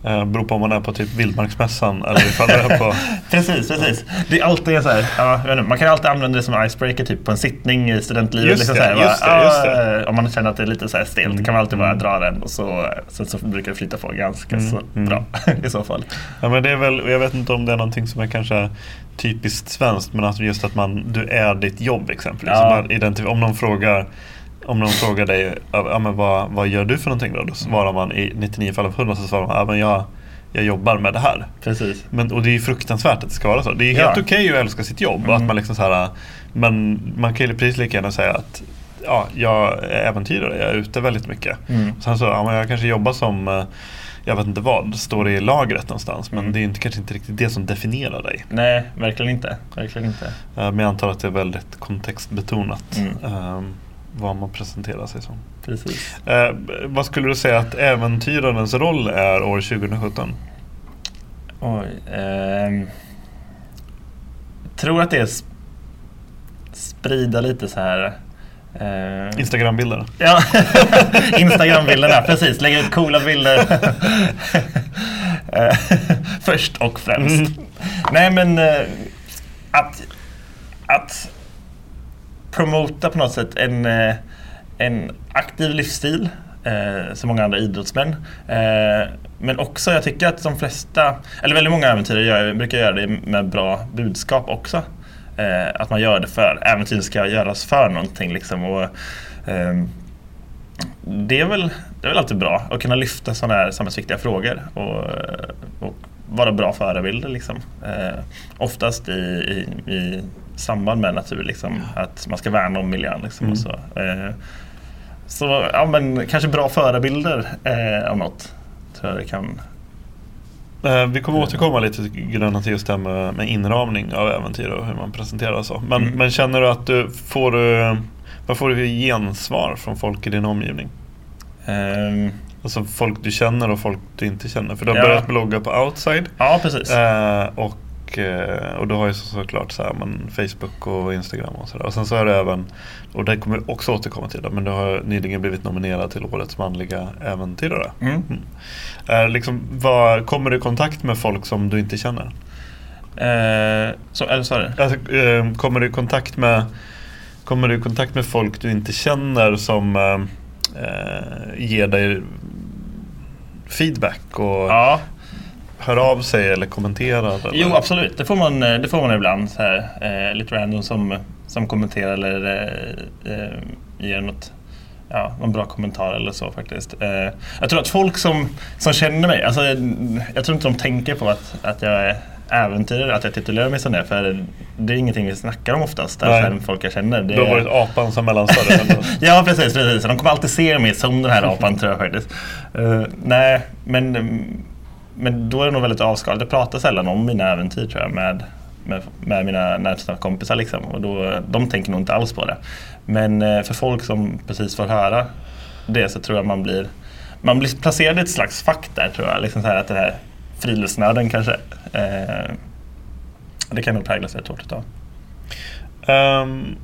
G: Eh, beror på om man är på typ Vildmarksmässan eller ifall det är på...
F: precis, precis. Det är alltid så här, ja, man kan alltid använda det som icebreaker typ på en sittning i studentlivet.
G: Just
F: liksom
G: det,
F: så här,
G: just det, just det.
F: Eh, om man känner att det är lite så här stelt mm. kan man alltid bara dra den och så, sen så brukar det flyta på ganska mm. så mm. bra i så fall.
G: Ja, men det är väl, jag vet inte om det är någonting som är kanske typiskt svenskt men att just att man, du är ditt jobb exempelvis. Ja. om någon frågar om någon frågar dig ja, men vad, vad gör du för någonting då? Då svarar man i 99 fall av 100 så svarar man ja, men jag, jag jobbar med det här.
F: Precis.
G: Men, och det är ju fruktansvärt att det ska vara så. Det är helt ja. okej okay att älska sitt jobb. Mm. Att man liksom så här, men man kan ju precis lika gärna säga att ja, jag är äventyrare, jag är ute väldigt mycket. Mm. Sen så, ja, jag kanske jobbar som eh, jag vet inte vad, står i lagret någonstans. Men mm. det är inte, kanske inte riktigt det som definierar dig.
F: Nej, verkligen inte. Verkligen inte.
G: Men jag antar att det är väldigt kontextbetonat. Mm. Um, vad man presenterar sig som.
F: Precis.
G: Eh, vad skulle du säga att äventyrarens roll är år 2017?
F: Oj. Eh, tror att det är sprida lite så här
G: eh, Instagrambilder.
F: Ja, Instagrambilderna, precis. Lägga ut coola bilder. Eh, först och främst. Mm. Nej men eh, att, att promota på något sätt en, eh, en aktiv livsstil eh, som många andra idrottsmän. Eh, men också, jag tycker att de flesta, eller väldigt många äventyrare gör, brukar göra det med bra budskap också. Eh, att man gör det för, äventyren ska göras för någonting liksom. Och, eh, det, är väl, det är väl alltid bra att kunna lyfta sådana här samhällsviktiga frågor och, och vara bra förebilder. Liksom. Eh, oftast i, i, i samband med natur. Liksom, att man ska värna om miljön. Liksom, mm. och så. Eh, så ja, men, kanske bra förebilder eh, av något. Tror jag det kan
G: eh, vi kommer återkomma lite grann till just det här med, med inramning av äventyr och hur man presenterar så. Men, mm. men känner du att du får, vad får du för gensvar från folk i din omgivning?
F: Um,
G: alltså folk du känner och folk du inte känner. För du har ja. börjat blogga på Outside.
F: Ja, precis.
G: Eh, och Eh, och, du har ju så, såklart så här, men Facebook och Instagram och sådär. Och sen så är det även, och det kommer vi också återkomma till, det, men du har nyligen blivit nominerad till Årets manliga äventyrare.
F: Mm. Mm.
G: Eh, liksom, vad, kommer du i kontakt med folk som du inte känner?
F: Eh, så, eller sorry.
G: Alltså, eh, kommer du i kontakt med Kommer du i kontakt med folk du inte känner som eh, ger dig feedback och
F: ja
G: hör av sig eller kommenterar? Eller?
F: Jo, absolut. Det får man, eh, det får man ibland. Så här, eh, lite random som, som kommenterar eller eh, eh, ger något, ja, någon bra kommentar eller så faktiskt. Eh, jag tror att folk som, som känner mig, alltså, jag, jag tror inte de tänker på att, att jag är äventyrare, att jag titulerar mig som det. För det är ingenting vi snackar om oftast, där folk jag känner. Det...
G: Du har varit apan som mellanstadie.
F: ja, precis, precis. De kommer alltid se mig som den här apan tror jag faktiskt. Uh, nej, men men då är det nog väldigt avskalat. Jag pratar sällan om mina äventyr tror jag med, med, med mina närmsta kompisar. Liksom. Och då, de tänker nog inte alls på det. Men eh, för folk som precis får höra det så tror jag man blir man blir placerad i ett slags fack där tror jag. Liksom så här att det här friluftsnörden kanske. Eh, det kan nog präglas rätt hårt utav.
G: Um,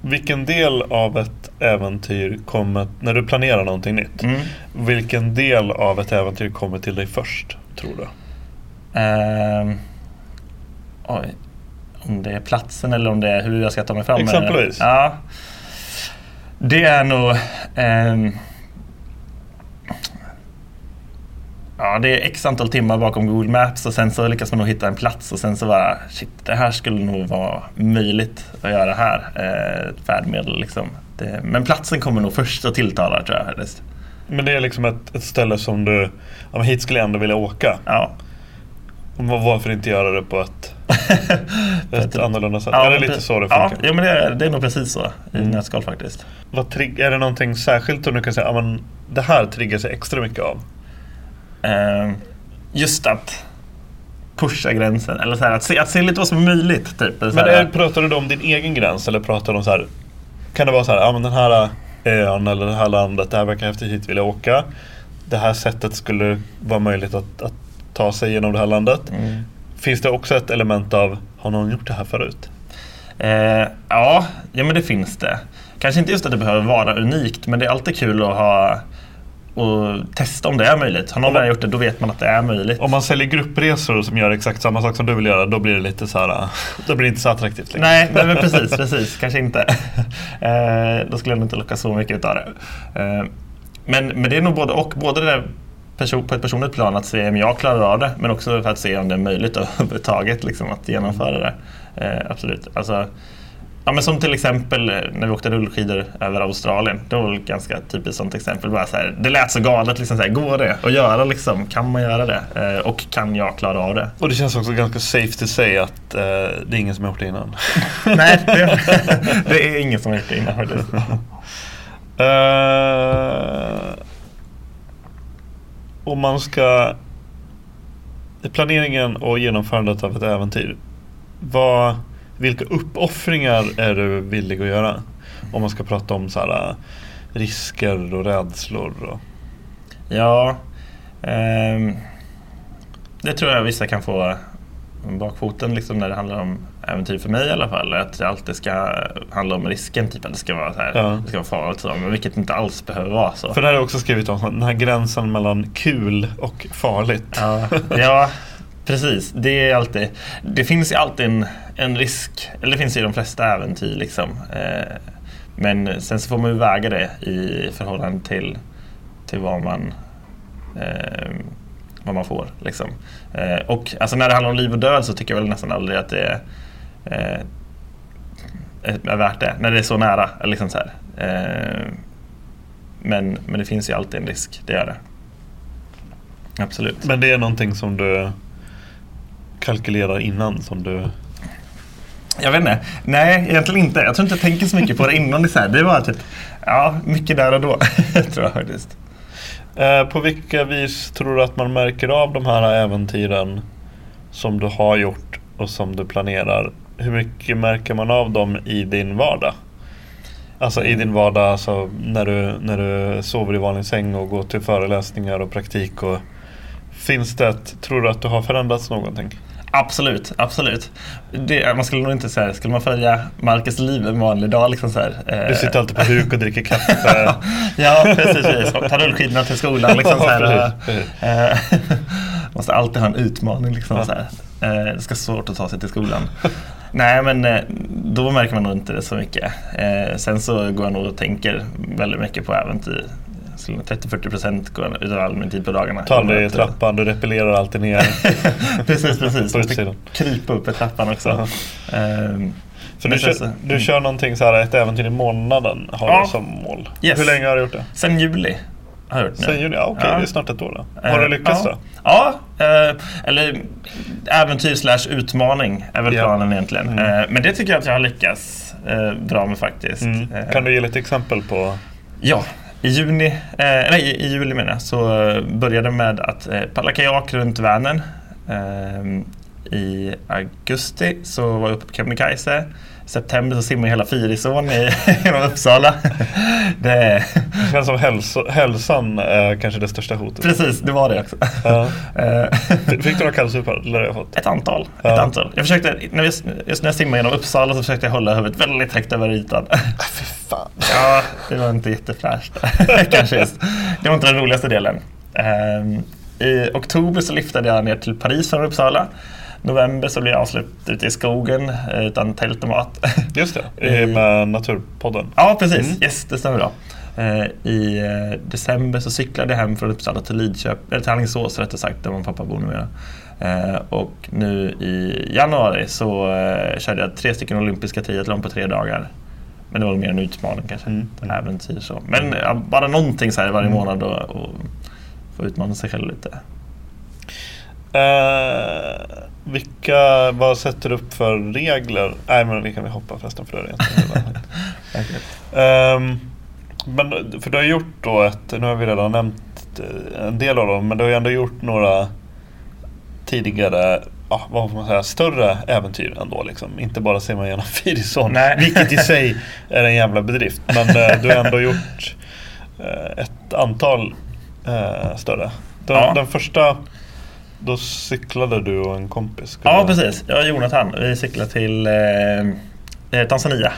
G: vilken del av ett äventyr kommer, när du planerar någonting nytt,
F: mm.
G: vilken del av ett äventyr kommer till dig först, tror du?
F: Uh, oj. Om det är platsen eller om det är hur jag ska ta mig fram?
G: Exempelvis.
F: Ja. Det är nog... Um, ja, det är x antal timmar bakom Google Maps och sen så lyckas man nog hitta en plats och sen så bara shit, det här skulle nog vara möjligt att göra här. Eh, ett färdmedel liksom. Det, men platsen kommer nog först att tilltala tror jag.
C: Men det är liksom ett, ett ställe som du, ja men hit skulle jag ändå vilja åka.
F: Ja.
C: Och Varför inte göra det på ett, ett annorlunda sätt?
F: Ja,
C: är det lite så det funkar?
F: ja men det är, det är nog precis så i
C: Mm.
F: nötskal faktiskt.
C: Vad är det någonting särskilt som du kan säga, ja men det här triggar sig extra mycket av?
F: Eh, just att pusha gränsen. Eller så här, att, se, att se lite vad som är möjligt. Typ.
C: Men är, pratar du då om din egen gräns eller pratar du om så här, kan det vara så här, ja men den här ön eller det här landet, det här verkar häftigt, hit vill jag åka. Det här sättet skulle vara möjligt att, att ta sig genom det här landet.
F: Mm.
C: Finns det också ett element av, har någon gjort det här förut?
F: Eh, ja, ja, men det finns det. Kanske inte just att det behöver vara unikt, men det är alltid kul att ha och testa om det är möjligt. Har någon väl gjort det, då vet man att det är möjligt.
C: Om man säljer gruppresor som gör exakt samma sak som du vill göra, då blir det lite så här, då blir det inte så attraktivt längre.
F: Nej, nej men precis, precis. Kanske inte. Eh, då skulle jag nog inte locka så mycket utav det. Eh, men, men det är nog både och. Både det person, på ett personligt plan att se om jag klarar av det, men också för att se om det är möjligt överhuvudtaget liksom, att genomföra det. Eh, absolut. Alltså, ja, men som till exempel eh, när vi åkte rullskidor över Australien. Det var väl ett ganska typiskt sånt exempel. Bara så här, det lät så galet. Liksom, så här, går det att göra? Liksom? Kan man göra det? Eh, och kan jag klara av det?
C: Och det känns också ganska safe to say att eh, det är ingen som har gjort det innan.
F: Nej, det, det är ingen som har gjort det innan.
C: Eh, om man ska... Planeringen och genomförandet av ett äventyr. Vad, vilka uppoffringar är du villig att göra? Om man ska prata om så här, eh, risker och rädslor. Och,
F: Ja, ehm, det tror jag vissa kan få bakfoten liksom när det handlar om äventyr för mig i alla fall. Att det alltid ska handla om risken, typ att det ska vara, så här,
C: Ja.
F: det ska vara farligt. Så, men vilket inte alls behöver vara så.
C: för det här har jag också skrivit om, den här gränsen mellan kul och farligt.
F: Ja, ja, precis. Det är alltid Det finns ju alltid en, en risk, eller det finns ju i de flesta äventyr liksom. Eh, men sen så får man ju väga det i förhållande till, till vad man eh, vad man får. Liksom. Eh, och alltså när det handlar om liv och död så tycker jag väl nästan aldrig att det är, eh, är värt det. När det är så nära. Liksom så här. Eh, men, men det finns ju alltid en risk, det gör det. Absolut.
C: Men det är någonting som du kalkylerar innan som du...
F: Jag vet inte. Nej, egentligen inte. Jag tror inte jag tänker så mycket på det innan. Det, är så här. det var typ, ja, mycket där och då. tror jag faktiskt.
C: Eh, på vilka vis tror du att man märker av de här äventyren som du har gjort och som du planerar? Hur mycket märker man av dem i din vardag? Alltså i din vardag, alltså när du, när du sover i vanlig säng och går till föreläsningar och praktik. Och, finns det ett, tror du att du har förändrats någonting?
F: Absolut, absolut. Det, man skulle nog inte säga, skulle man följa Marcus liv en vanlig dag liksom så här, eh,
C: Du sitter alltid på huk och dricker kaffe.
F: ja, precis. Och tar rullskidorna till skolan. Liksom, så här,
C: Ja,
F: eh, måste alltid ha en utmaning. Liksom, så här. Eh, det ska vara svårt att ta sig till skolan. Nej, men eh, då märker man nog inte det så mycket. Eh, sen så går jag nog och tänker väldigt mycket på äventyr. Jag skulle nog 30-40% går utav all min tid på dagarna.
C: Ta aldrig i trappan, du repellerar alltid ner.
F: precis, precis.
C: På
F: Måste
C: utsidan.
F: krypa upp i trappan också. Ehm,
C: För
F: men
C: du
F: sen
C: kör,
F: så-
C: du kör någonting så här, ett äventyr i månaden har
F: Ja.
C: du som mål.
F: Yes.
C: Hur länge har du gjort det?
F: Sen juli har jag gjort nu.
C: Sen juni? Ja, okej,
F: Ja.
C: det är snart ett år då. Har
F: Eh,
C: du lyckats
F: ja.
C: då?
F: Ja, eh, eller äventyr slash utmaning är väl planen egentligen.
C: Mm.
F: Eh, men det tycker jag att jag har lyckats eh, bra med faktiskt.
C: Mm.
F: Eh,
C: Kan du ge lite exempel på?
F: Ja, i juni, eh, nej i, juli menar jag, så började med att eh, paddla kajak runt Vänern. Eh, I augusti så var jag uppe på Kebnekaise. September så simmade jag hela Fyrisån i genom Uppsala. det,
C: Det känns som hälso, hälsan är kanske det största hotet.
F: precis, det var det också.
C: Ja.
F: Eh,
C: Fick du några kallsupar? Jag?
F: Ett antal. Ett
C: Ja.
F: antal. Jag försökte, när vi, just när jag simmade genom Uppsala så försökte jag hålla huvudet väldigt högt över ytan.
C: Fy fan.
F: Ja, det var inte jättefräscht. Kanske just. Det var inte den roligaste delen. Ehm, I oktober så lyftade jag ner till Paris från Uppsala. November så blev jag avslut ute i skogen eh, utan tält och mat.
C: Just det, i- med Naturpodden.
F: Ja, precis.
C: Mm.
F: Yes, det stämmer bra. Eh, I eh, december så cyklade jag hem från Uppsala till Lidköping, eller till Alingsås rättare sagt, där och pappa bor numera. Eh, och nu i januari så eh, körde jag tre stycken olympiska triathlon på tre dagar. Men det var mer en utmaning kanske, mm. en äventyr så. Men bara någonting så här varje mm. månad och, och få utmana sig själv lite.
C: Uh, vilka, vad sätter du upp för regler? Nej men det kan vi hoppa förresten för det är okay. um, Men för du har gjort då ett, nu har vi redan nämnt eh, en del av dem, men du har ju ändå gjort några tidigare ja, vad får man säga, större äventyr ändå. Liksom. Inte bara ser man igenom Fyrisån, vilket i sig är en jävla bedrift. Men eh, du har ändå gjort eh, ett antal eh, större. Den, ja. den, första, då cyklade du och en kompis.
F: Ja, precis. Jag och Jonathan. Vi cyklade till eh, eh Tanzania.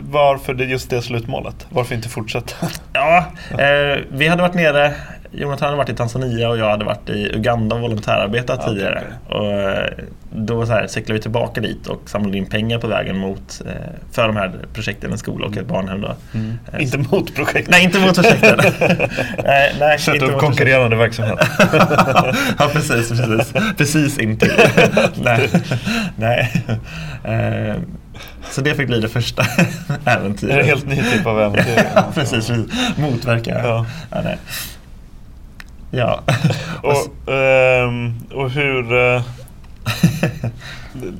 C: Varför just det slutmålet? Varför inte fortsätta?
F: Ja, eh, vi hade varit nere Jonathan hade varit i Tanzania och jag hade varit i Uganda och volontärarbetat ja, tidigare. Okay. Och eh, då så här, cyklade vi tillbaka dit och samlade in pengar på vägen mot, eh, för de här projekten, en skola och ett barnhem. Då.
C: Mm. Eh, inte mot projekten?
F: Nej, inte mot projekten.
C: nej, nej, Sätta upp konkurrerande verksamhet.
F: ja, precis. Precis, precis intill. nej. nej. Så det fick bli det första äventyret.
C: Det är en helt ny typ av äventyr.
F: ja, precis, precis. Motverka. Ja. Ja, nej. Ja.
C: och, um, och hur... Uh,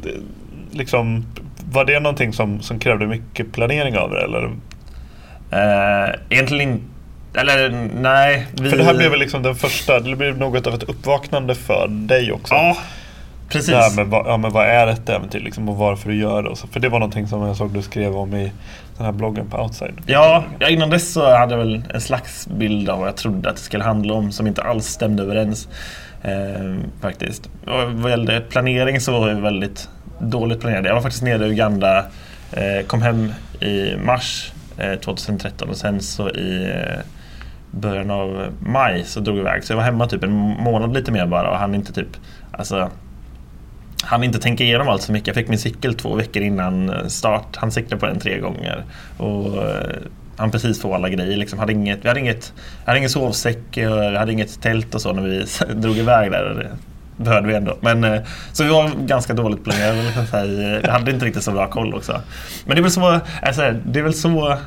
C: liksom, var det någonting som, som krävde mycket planering av det? Eller?
F: Uh, egentligen inte. Eller nej.
C: Vi... För det här blev väl liksom den första, det blev något av ett uppvaknande för dig också.
F: Ja, precis. Det
C: här med, ja, men vad är ett äventyr liksom, och varför du gör det. Och så. För det var någonting som jag såg du skrev om i den här bloggen på Outside.
F: Ja, ja, innan dess så hade jag väl en slags bild av vad jag trodde att det skulle handla om som inte alls stämde överens. Eh, faktiskt. Och vad gällde planering så var jag väldigt dåligt planerad. Jag var faktiskt nere i Uganda, eh, kom hem i mars eh, 2013 och sen så i eh, början av maj så drog jag iväg. Så jag var hemma typ en månad lite mer bara och hann inte typ alltså han inte tänka igenom allt så mycket. Jag fick min cykel två veckor innan eh, start. Han cyklade på den tre gånger. Och eh, han precis få alla grejer. Liksom. Hade inget, vi hade inget, hade ingen sovsäck, eh, jag hade inget tält och så när vi drog iväg där. Det behövde vi ändå. Men, så vi var ganska dåligt planerade. Vi hade inte riktigt så bra koll också. Men det är väl så, alltså, det är väl så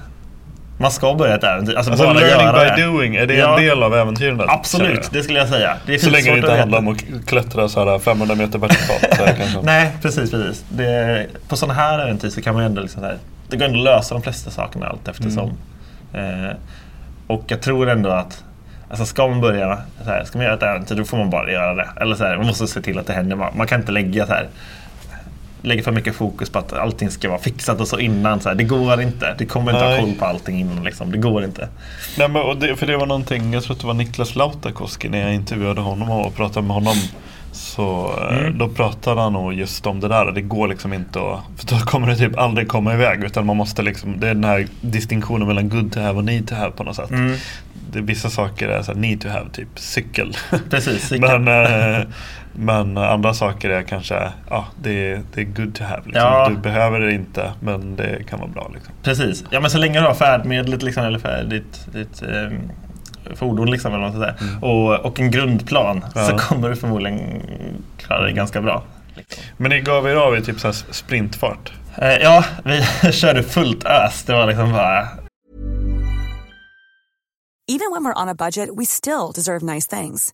F: man ska börja ett äventyr.
C: Alltså, alltså bara learning by det. doing, är det ja. en del av äventyren?
F: Absolut, det skulle jag säga.
C: Det är så länge det inte handlar om att klättra så här 500 meter vertikalt.
F: Nej, precis. precis. Det, på sådana här äventyr så kan man ändå liksom här, det går ändå att lösa de flesta sakerna allt eftersom. Mm. Eh, och jag tror ändå att Alltså ska man börja så här, ska man göra ett äventyr då får man bara göra det. Eller så här, man måste se till att det händer. Man kan inte lägga så här lägger för mycket fokus på att allting ska vara fixat och så innan. Så här, det går inte. Det kommer inte Nej. ha koll på allting innan. Liksom. Det går inte.
C: Nej, men, det, för det var någonting, jag tror att det var Niklas Lautakoski när jag intervjuade honom och pratade med honom. Så eh, mm. då pratade han nog just om det där. Det går liksom inte att, för då kommer det typ aldrig komma iväg. Utan man måste liksom, det är den här distinktionen mellan good to have och need to have på något sätt. Mm. Det, vissa saker är så här, need to have, typ cykel.
F: Precis, cykel.
C: men, eh, men andra saker är kanske, ja det, det är good to have. Liksom. Ja. Du behöver det inte men det kan vara bra. Liksom.
F: Precis, ja men så länge du har färdmedlet liksom, eller färd, ditt, ditt eh, fordon liksom, eller vad säga, mm. och, och en grundplan ja. så kommer du förmodligen klara dig ganska bra.
C: Liksom. Men ni gav er av i typ så sprintfart?
F: Eh, ja, vi körde fullt ös. Det var liksom bara... Even when we're on a budget we still deserve nice things.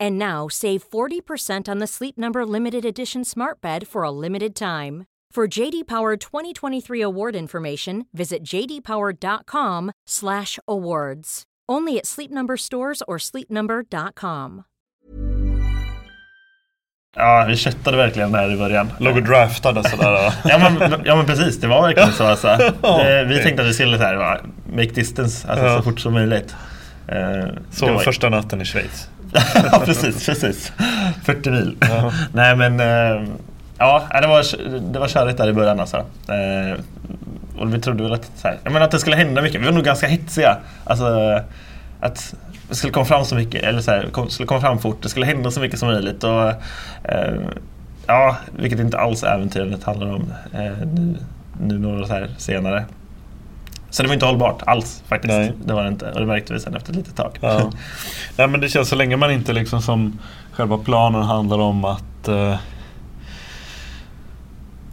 H: And now save 40% on the Sleep Number limited edition Smart Bed for a limited time. For JD Power 2023 award information, visit jdpower.com/awards. Only at Sleep Number stores or sleepnumber.com.
F: Ja, vi köttade verkligen där i början.
C: Låg och draftade sådär.
F: ja, men, ja men precis, det var verkligen så. Alltså. Eh, vi tänkte att vi skulle så här, make distance alltså,
C: Ja.
F: så fort som möjligt. Eh, det
C: Så
F: var-
C: första natten i Schweiz.
F: ja, precis, precis. 40 mil. Nej men, eh, ja det var, det var körigt där i början alltså. Eh, och vi trodde väl att, så här, jag menar, att det skulle hända mycket. Vi var nog ganska hetsiga. Alltså, att det skulle komma fram så mycket, eller så här, kom, skulle komma fram fort. Det skulle hända så mycket som möjligt. Och, eh, ja, vilket inte alls äventyret handlar om eh, nu, nu några här senare. Så det var inte hållbart alls faktiskt.
C: Nej.
F: Det var det inte. Och det märkte vi sen efter ett litet tag.
C: Ja. Nej men det känns så länge man inte liksom som själva planen handlar om att eh,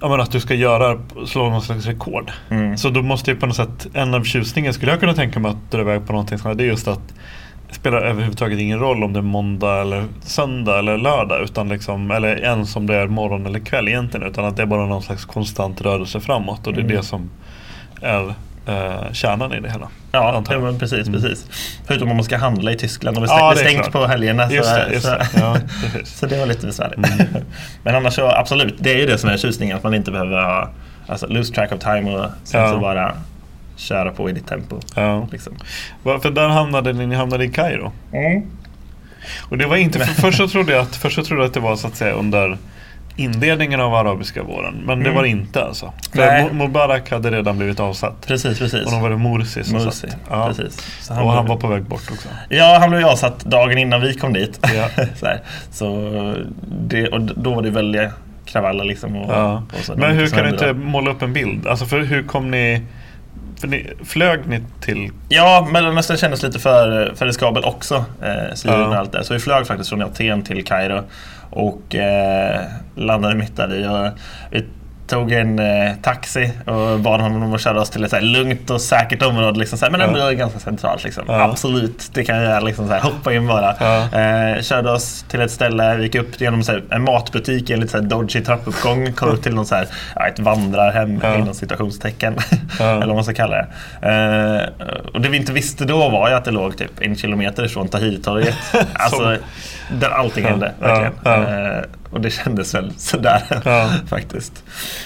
C: Ja men att du ska göra, slå någon slags rekord.
F: Mm.
C: Så då måste ju på något sätt, en av tjusningen skulle jag kunna tänka mig att dra iväg på någonting sånt här. Det är just att det spelar överhuvudtaget ingen roll om det är måndag eller söndag eller lördag. Utan liksom, eller ens om det är morgon eller kväll egentligen. Utan att det är bara någon slags konstant rörelse framåt. Och det är
F: Mm.
C: det som är eh, kärnan i det hela.
F: Ja, ja men precis,
C: Mm.
F: precis. Förutom om man ska handla i Tyskland.
C: Ja,
F: stäng-
C: det är
F: stängt på helgerna. Så,
C: Just det, just det. Ja,
F: så det var lite besvärligt.
C: Mm.
F: men annars så absolut, det är ju det som är tjusningen. Att man inte behöver ha, alltså, lose track of time och sen så bara köra på i ditt tempo.
C: Ja.
F: Liksom.
C: För där hamnade ni, ni hamnade i Kairo.
F: Mm.
C: Och det var inte, för först så trodde jag att, först så trodde jag att det var så att säga under inledningen av arabiska våren. Men det
F: Mm.
C: var det inte alltså. Mubarak hade redan blivit avsatt.
F: Precis, precis.
C: Och då var det Morsi som
F: Morsi,
C: satt. Ja.
F: precis. Så
C: och han var på väg bort också.
F: Ja, han blev avsatt dagen innan vi kom dit.
C: Ja.
F: så så det, och då var det väldiga kravaller liksom. Och,
C: Ja.
F: och så,
C: Men hur kan du inte
F: då.
C: måla upp en bild? Alltså för hur kom ni... För ni flög ni till...
F: Ja, Mellanöstern kändes lite för, för riskabelt också. Eh, Syrien och allt det. Så vi flög faktiskt från Aten till Kairo och eh, landade mitt där i. Vi tog en eh, taxi och bad honom om att köra oss till ett så här lugnt och säkert område. Liksom, så här, men ändå
C: Ja.
F: ganska centralt. Liksom.
C: Ja.
F: Absolut, det kan jag göra. Liksom, så här, hoppa in bara.
C: Ja.
F: Eh, körde oss till ett ställe, vi gick upp genom så här, en matbutik i en lite så här dodgy trappuppgång. Kom upp till någon så här, ja, ett vandrarhem
C: Ja.
F: inom citationstecken. Eller vad man ska kalla det. Eh, och det vi inte visste då var ju att det låg typ en kilometer ifrån Tahrirtorget. alltså, där allting hände. Verkligen. Eh, och det kändes väl sådär
C: Ja.
F: faktiskt.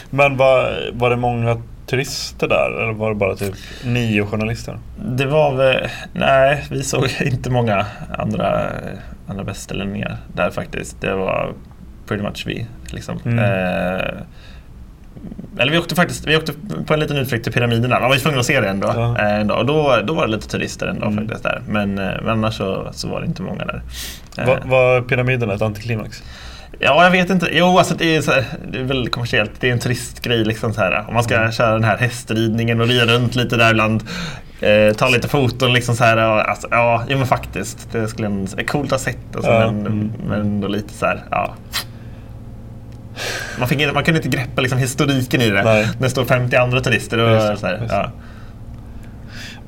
C: Men var, var det många turister där? Eller var det bara typ nio journalister?
F: Det var väl, nej vi såg inte många andra, andra västerlänningar där faktiskt. Det var pretty much vi. Liksom.
C: Mm.
F: Eh, eller vi åkte faktiskt vi åkte på en liten utflykt till pyramiderna. Man var ju tvungen att se det ändå.
C: Ja.
F: Eh, ändå. Och då, då var det lite turister ändå
C: Mm.
F: faktiskt där. Men, eh, men annars så, så var det inte många där. Eh,
C: Var, var pyramiderna ett antiklimax?
F: Ja, jag vet inte. Jo, alltså det är, så här, det är väldigt kommersiellt. Det är en turistgrej. Liksom så här. Om man ska
C: Mm.
F: köra den här hästridningen och rida runt lite där ibland. Eh, ta lite foton liksom så här. Och, alltså, ja, jo, men faktiskt. Det skulle en, coolt att ha sett. Alltså,
C: Ja,
F: men,
C: mm.
F: men ändå lite så här, ja. Man, fick, man kunde inte greppa liksom, historiken i det.
C: Nej.
F: Det står 50 andra turister. Och,
C: Just
F: så här, ja.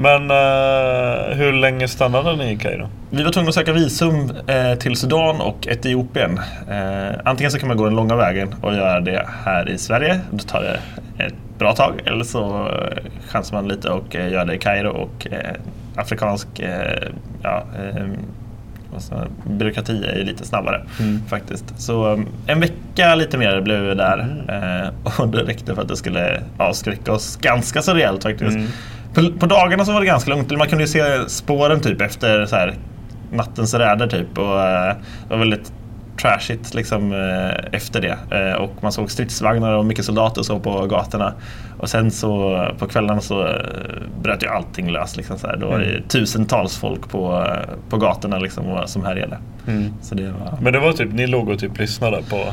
C: Men eh, hur länge stannade ni i Kairo?
F: Vi var tvungna att söka visum eh, till Sudan och Etiopien. Eh, antingen så kan man gå den långa vägen och göra det här i Sverige. Då tar det ett bra tag. Eller så eh, chansar man lite och eh, gör det i Kairo och eh, afrikansk ja, man- byråkrati är ju lite snabbare
C: Mm.
F: faktiskt. Så en vecka lite mer blev vi där eh, och det räckte för att det skulle avskräcka oss ganska så rejält faktiskt.
C: Mm.
F: På, på dagarna så var det ganska lugnt. Man kunde ju se spåren typ efter så här, nattens räder typ. Och, eh, det var väldigt trashigt liksom, eh, efter det. Eh, och man såg stridsvagnar och mycket soldater och så på gatorna. Och sen så på kvällarna så eh, bröt ju allting löst. Liksom, så här. Då var det
C: Mm.
F: tusentals folk på, eh, på gatorna liksom, och- som härjade.
C: Mm.
F: Så det var...
C: Men det var typ, ni låg och typ lyssnade på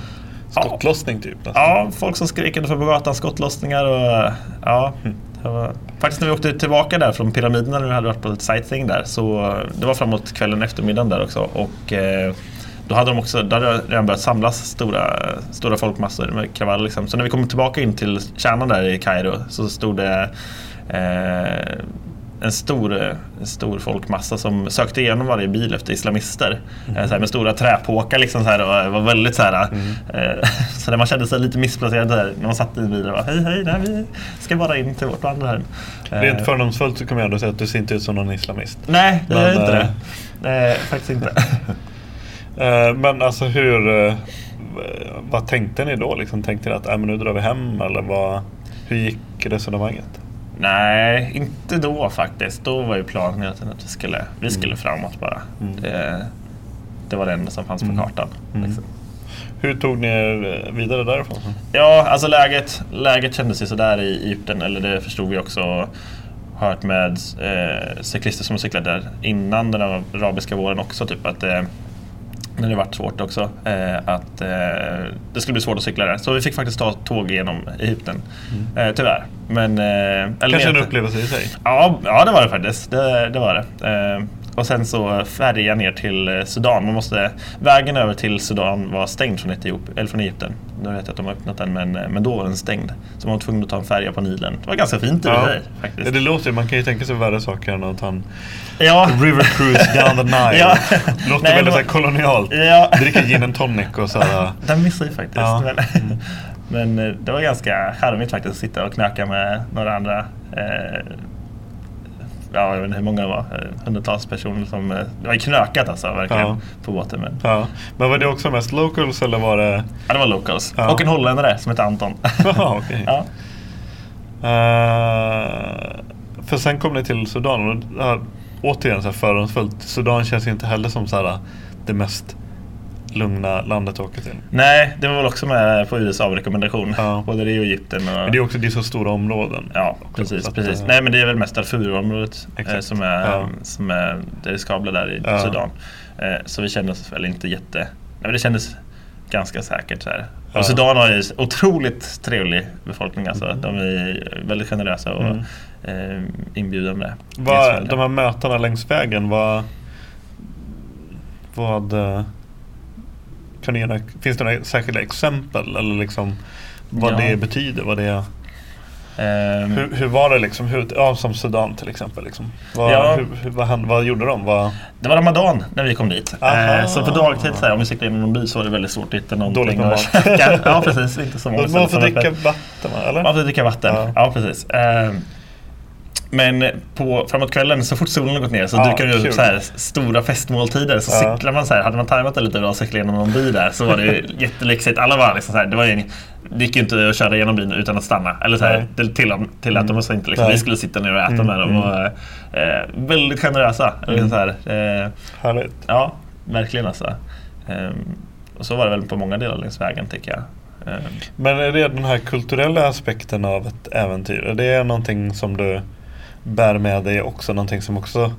C: skottlossning typ? nästan.
F: Ja, folk som skrek utanför på gatan, skottlossningar och ja. Det var, faktiskt när vi åkte tillbaka där från pyramiderna när vi hade varit på lite sightseeing där så det var framåt kvällen eftermiddagen där också och eh, då hade de också, då hade det redan börjat samlas stora, stora folkmassor med kravaller liksom. Så när vi kom tillbaka in till kärnan där i Kairo så stod det eh, en stor, en stor folkmassa som sökte igenom varje bil efter islamister. Eh, Så här, med stora träpåkar liksom så och det var väldigt så här. Eh, så där man kände sig lite missplacerad där när man satt i en bil och bara hej hej, nej, vi ska bara in till vårt. Eh,
C: Rent fördomsfullt så kommer jag ändå säga att du ser inte ut som någon islamist.
F: Nej, det gör inte
C: eh,
F: det. Nej, faktiskt inte.
C: Eh, Men alltså hur... eh, Vad tänkte ni då? Liksom, tänkte ni att äh, men nu drar vi hem eller vad, hur gick resonemanget?
F: Nej, inte då faktiskt. Då var ju planen tiden att vi skulle, vi skulle framåt bara.
C: Mm.
F: Det, det var det enda som fanns på
C: Mm.
F: kartan.
C: Mm.
F: Liksom.
C: Hur tog ni er eh, vidare därifrån?
F: Ja, alltså läget, läget kändes ju sådär i Egypten, eller det förstod vi också. Hört med eh, cyklister som cyklat där innan den arabiska våren också, typ att eh, när det vart svårt också, eh, att eh, det skulle bli svårt att cykla där. Så vi fick faktiskt ta tåg genom Egypten, eh, tyvärr. Men, eller
C: Kanske en upplevelse i sig?
F: Ja, ja det var det faktiskt. Det, det var det. Och sen så färja ner till eh, Sudan. Man måste, vägen över till Sudan var stängd från, Etiop, eller från Egypten. Nu vet jag att de har öppnat den men, eh, men då var den stängd. Så man var tvungen att ta en färja på Nilen. Det var ganska fint i
C: Ja.
F: sig faktiskt.
C: Ja, det låter man kan ju tänka sig värre saker än att ta en
F: Ja.
C: river cruise down the Nile.
F: Ja.
C: Låter
F: Nej,
C: väldigt
F: det
C: så
F: var-
C: kolonialt.
F: Ja.
C: Dricka gin and tonic och så här,
F: Den missade jag faktiskt.
C: Ja.
F: Men, men eh, det var ganska charmigt faktiskt att sitta och knacka med några andra eh, Ja, jag vet inte hur många det var. eh, Hundratals personer som... eh, Det var ju knökat alltså verkligen
C: Ja.
F: på båten. Men,
C: Ja. Men var det också mest locals eller var det...
F: ja, det var locals.
C: Ja.
F: Och en holländare som hette Anton.
C: Jaha, okej.
F: ja.
C: Eh, för sen kom ni till Sudan och ja, återigen så här fördomsfullt. Sudan känns inte heller som så här, det mest lugna landet att åka till.
F: Nej, det var väl också med på USAs rekommendation.
C: Ja.
F: Både det och Egypten. Och,
C: Men det är också det är så stora områden.
F: Ja,
C: också,
F: precis. precis.
C: eh,
F: Nej, men det är väl mest Darfurområdet eh, som, är,
C: Ja.
F: som är det riskabla där i
C: Ja.
F: Sudan. Eh, så vi kände oss väl inte jätte... Nej, men det kändes ganska säkert. Så här.
C: Ja.
F: Och Sudan har ju otroligt trevlig befolkning. Alltså. De är väldigt generösa och
C: Mm.
F: eh, inbjudande. Gästvänliga.
C: de här mötena längs vägen, vad... Vad... gärna, finns det några särskilda exempel? Eller liksom vad
F: Ja.
C: det betyder? Vad det,
F: Ehm,
C: hur, hur var det liksom? Hur, ja, som Sudan till exempel. Liksom. Vad,
F: Ja.
C: hur, vad, hände- vad gjorde de? Vad,
F: Det var Ramadan när vi kom dit. Eh, så på dagtid så här, om vi cyklade in i någon by så var det väldigt svårt att hitta någonting
C: Dåligt
F: att käka. Ja precis, inte så många
C: man får dricka vatten va? eller?
F: Man får dricka vatten,
C: Ja.
F: precis. Eh, Men på, framåt kvällen, så fort solen har gått ner så
C: Ja,
F: dyker det upp så här stora festmåltider. Så
C: Ja.
F: cyklar man så här, hade man tajmat det lite bra och cyklat genom någon by där så var det jättelyxigt. Alla var liksom så här, det var ju, det gick ju inte att köra genom byn utan att stanna. Eller så här,
C: Nej.
F: det tillät tillät de oss inte. Liksom. Vi skulle sitta ner och äta
C: Mm,
F: med dem.
C: mm.
F: Och, eh, väldigt generösa. Liksom så här, eh,
C: Härligt.
F: Ja, verkligen alltså. Ehm, och så var det väl på många delar längs vägen tycker jag. Ehm,
C: Men är det den här kulturella aspekten av ett äventyr? Är det någonting som du bär med dig också? Någonting som också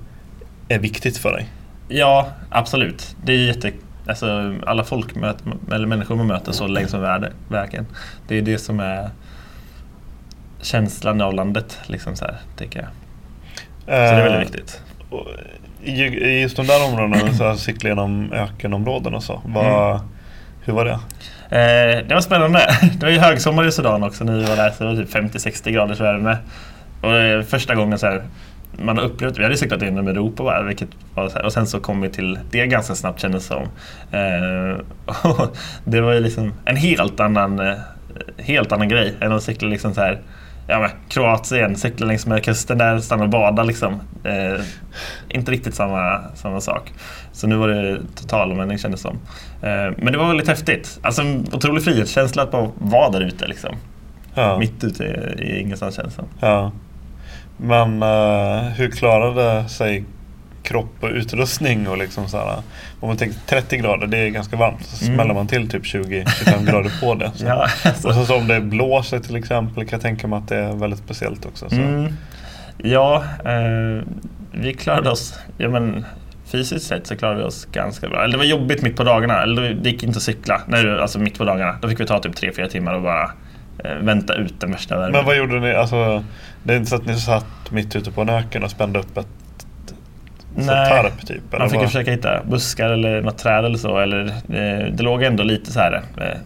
C: är viktigt för dig?
F: ja, absolut. Det är jätte... Alltså, alla folk möter, eller människor man möter så längs med vägen. Det är det som är känslan av landet, liksom så här, tycker jag. Så det är väldigt viktigt.
C: Och I just de där områdena, så här, cykla genom ökenområden och så. Vad,
F: Mm.
C: Hur var det?
F: Eh, det var spännande. Det var ju högsommar i Sudan också när vi var där. Så det var typ 50-60 graders värme. Och eh, första gången så här, man har upplevt, vi hade cyklat inom Europa bara, vilket var och sen så kom vi till det ganska snabbt kändes det som. Eh, det var ju liksom en helt annan, eh, helt annan grej än att cykla liksom så här Ja men Kroatien, cykla längs med kusten där, stanna och bada liksom. Eh, inte riktigt samma, samma sak. Så nu var det total omvändning kändes det som. Eh, men det var väldigt häftigt. Alltså en otrolig frihetskänsla att bara vara där ute liksom.
C: Ja.
F: Mitt ute i, i ingenstans känns det som.
C: ja. Men eh, hur klarade sig kropp och utrustning och liksom så här, Om man tänker 30 grader, det är ganska varmt. Så
F: Mm.
C: smäller man till typ 20-25 grader på det. Så.
F: Ja, alltså.
C: Och så, så om det blåser till exempel kan jag tänka mig att det är väldigt speciellt också. Så.
F: Mm. Ja, eh, vi klarade oss, ja men fysiskt sett så klarade vi oss ganska bra. Eller det var jobbigt mitt på dagarna, eller det gick inte att cykla, när alltså mitt på dagarna. Då fick vi ta typ 3-4 timmar och bara eh, vänta ut den värsta värmen.
C: Men vad gjorde ni? Alltså, det är inte så att ni satt mitt ute på en öken och spände upp ett
F: Nej.
C: tarp typ?
F: Man fick
C: vad?
F: försöka hitta buskar eller något träd eller så. Eller, eh, det låg ändå lite så här eh,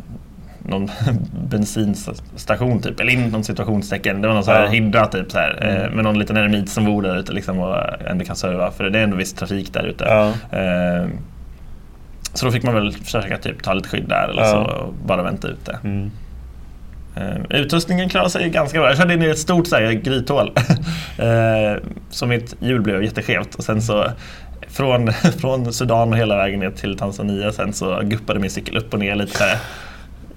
F: någon bensinstation typ, eller inom situationstecken. Det var någon så här
C: Ja. Mm.
F: hydra typ så här, eh, med någon liten eremit som bor där ute liksom och ändå kan serva. För det är ändå viss trafik där ute.
C: Ja.
F: Eh, så då fick man väl försöka typ ta lite skydd där eller
C: Ja.
F: så och bara vänta ute.
C: Mm.
F: Eh, utrustningen klarade sig ganska bra. Jag körde in i ett stort så här, grythål. eh, så mitt hjul blev jätteskevt. Och sen så från, från Sudan och hela vägen ner till Tanzania sen så guppade min cykel upp och ner lite. så här.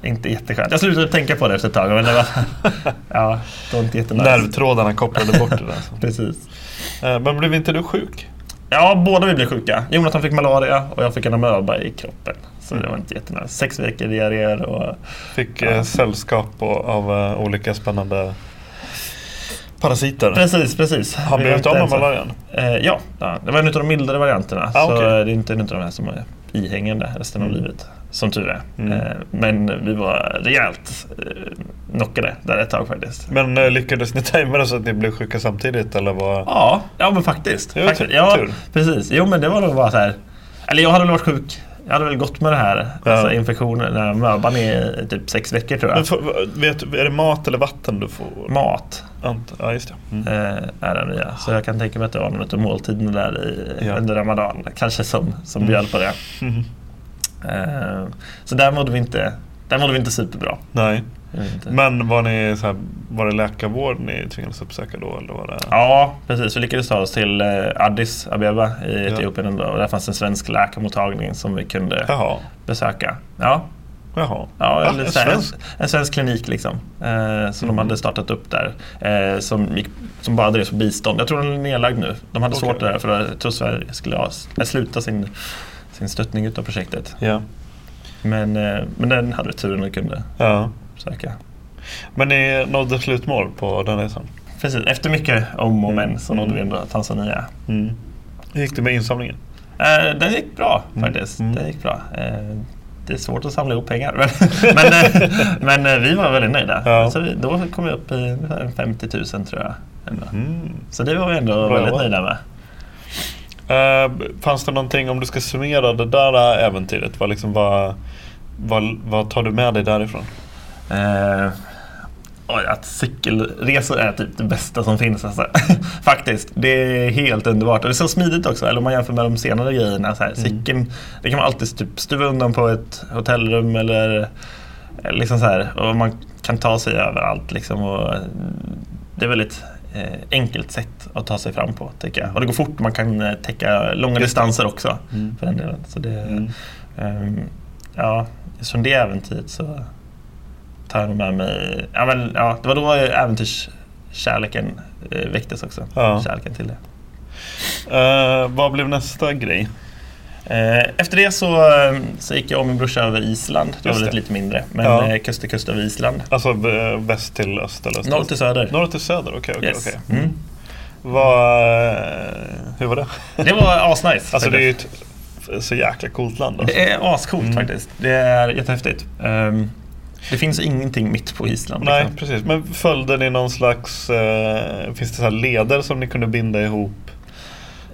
F: Inte jätteskönt. Jag slutade tänka på det efter ett tag. Men det var, ja, det var inte jättenice.
C: Nervtrådarna kopplade bort det där. Så.
F: Precis.
C: Eh, Men blev inte du sjuk?
F: Ja, båda vi blev sjuka. Jonathan fick malaria och jag fick en amöba i kroppen. Så det var inte jättenice. Sex veckor diarréer och
C: Fick eh, sällskap och, av eh, olika spännande parasiter.
F: Precis, precis.
C: Har
F: Vi
C: blivit av med malarian?
F: Eh, ja, det var en av de mildare varianterna.
C: Ah,
F: så
C: okej.
F: det är inte en av de här som är ihängande resten av
C: Mm.
F: livet. Som tur är.
C: Mm.
F: Eh, men vi var rejält eh, knockade där ett tag faktiskt.
C: Men eh, lyckades ni tajma det så att ni blev sjuka samtidigt eller vad?
F: Ja, ja men faktiskt.
C: Var
F: faktiskt.
C: tur-
F: Ja,
C: tur.
F: precis. Jo men det var nog bara så här. Eller jag hade väl varit sjuk. Jag hade väl gått med det här.
C: Ja.
F: Alltså infektionen, den här möban i typ sex veckor tror jag.
C: Får, vet, är det mat eller vatten du får?
F: Mat
C: Ant, ja, just det. Mm.
F: eh, är den nya. Så jag kan tänka mig att det var någon av måltiderna där i,
C: Ja.
F: under Ramadan. Kanske som, som
C: Mm.
F: bjöd på det.
C: Mhm.
F: Eh, så där mådde vi inte, där mådde vi inte superbra.
C: Nej.
F: Inte.
C: Men var, ni, så här, var det läkarvård ni tvingades uppsöka då? Eller var det...
F: Ja, precis. Vi lyckades ta oss till eh, Addis Abeba i
C: Ja.
F: Etiopien ändå. Och där fanns en svensk läkarmottagning som vi kunde
C: Jaha.
F: besöka. Ja,
C: Jaha.
F: ja
C: En
F: här, en,
C: svensk?
F: en svensk klinik liksom. Eh, som de
C: Mhm.
F: hade startat upp där. Eh, som, gick, som bara drevs på bistånd. Jag tror den är nedlagd nu. De hade
C: Okej.
F: svårt där för jag tror Sverige skulle ha, sluta sin, sin stöttning utav projektet.
C: Ja.
F: Men, eh, men den hade vi turen att kunde
C: ja.
F: besöka.
C: Men ni nådde slutmål på den resan?
F: Precis, efter mycket om och men så
C: Mm.
F: nådde vi ändå Tanzania.
C: Mm. Hur gick det med insamlingen?
F: Eh, den gick bra
C: Mm.
F: faktiskt.
C: Mm.
F: Den gick bra. Eh, det är svårt att samla ihop pengar. Men, men, eh, men eh, vi var väldigt nöjda.
C: Ja.
F: Så vi, då kom vi upp i ungefär 50 000 tror jag.
C: Mm.
F: Så det var vi ändå
C: Bra
F: väldigt
C: jobbat.
F: nöjda med.
C: Eh, fanns det någonting, om du ska summera det där äventyret, vad, liksom, vad, vad, vad tar du med dig därifrån?
F: Eh, oj, att cykelresor är typ det bästa som finns. Alltså. Faktiskt, det är helt underbart. Och det är så smidigt också. Eller om man jämför med de senare grejerna. Så här, Cykeln, det kan man alltid typ stuva undan på ett hotellrum eller liksom så här. Och man kan ta sig överallt. Liksom, och det är väldigt eh, enkelt sätt att ta sig fram på tycker jag. Och det går fort. Man kan eh, täcka långa distanser också.
C: Mm.
F: För den delen. Så det,
C: Mm.
F: Ehm, ja, från det äventyret så tar jag med mig... Ja, men, ja, det var då äventyrskärleken eh, väcktes också.
C: Ja.
F: Kärleken till det.
C: Eh, vad blev nästa grej?
F: Eh, efter det så, så gick jag och min brorsa över Island. Det var väl lite mindre. Men
C: Ja.
F: eh, kust till kust över Island.
C: Alltså eh, väst till öst eller öst
F: Norr till söder.
C: Norr till söder, okej. okej,
F: Yes.
C: okej.
F: Mm.
C: Hur var det?
F: Det var asnice.
C: Alltså det är ju ett så jäkla coolt land. Alltså.
F: det är ascoolt
C: Mm.
F: faktiskt. Det är jättehäftigt. Ehm, det finns ingenting mitt på Island.
C: Nej,
F: liksom.
C: precis. Men följde ni någon slags... Eh, finns det så här leder som ni kunde binda ihop?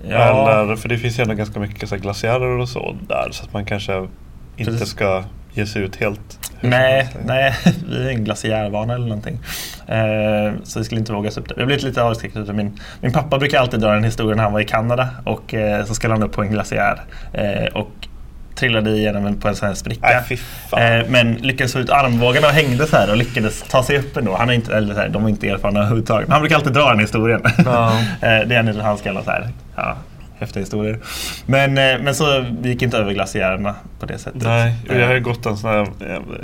F: Ja.
C: Eller, för det finns ju ändå ganska mycket så här glaciärer och så där. Så att man kanske inte
F: Precis.
C: ska ge sig ut helt...
F: Nej, nej, vi är en glaciärvana eller någonting. Eh, så vi skulle inte våga oss upp där. Vi har blivit lite avskräckta utav min, min pappa brukar alltid dra den historien när han var i Kanada och eh, så skulle han upp på en glaciär eh, och trillade igenom en, på en sån här spricka.
C: Fan.
F: Eh, men lyckades få ut armbågarna och hängde så här och lyckades ta sig upp ändå. Han är inte, eller så här, de är inte erfarna överhuvudtaget. Men han brukar alltid dra den historien.
C: Ja.
F: eh, det är en av hans gamla så här, ja, häftiga historier. Men, eh, men så vi gick inte över glaciärerna på det sättet.
C: Nej, jag har ju gått en sån här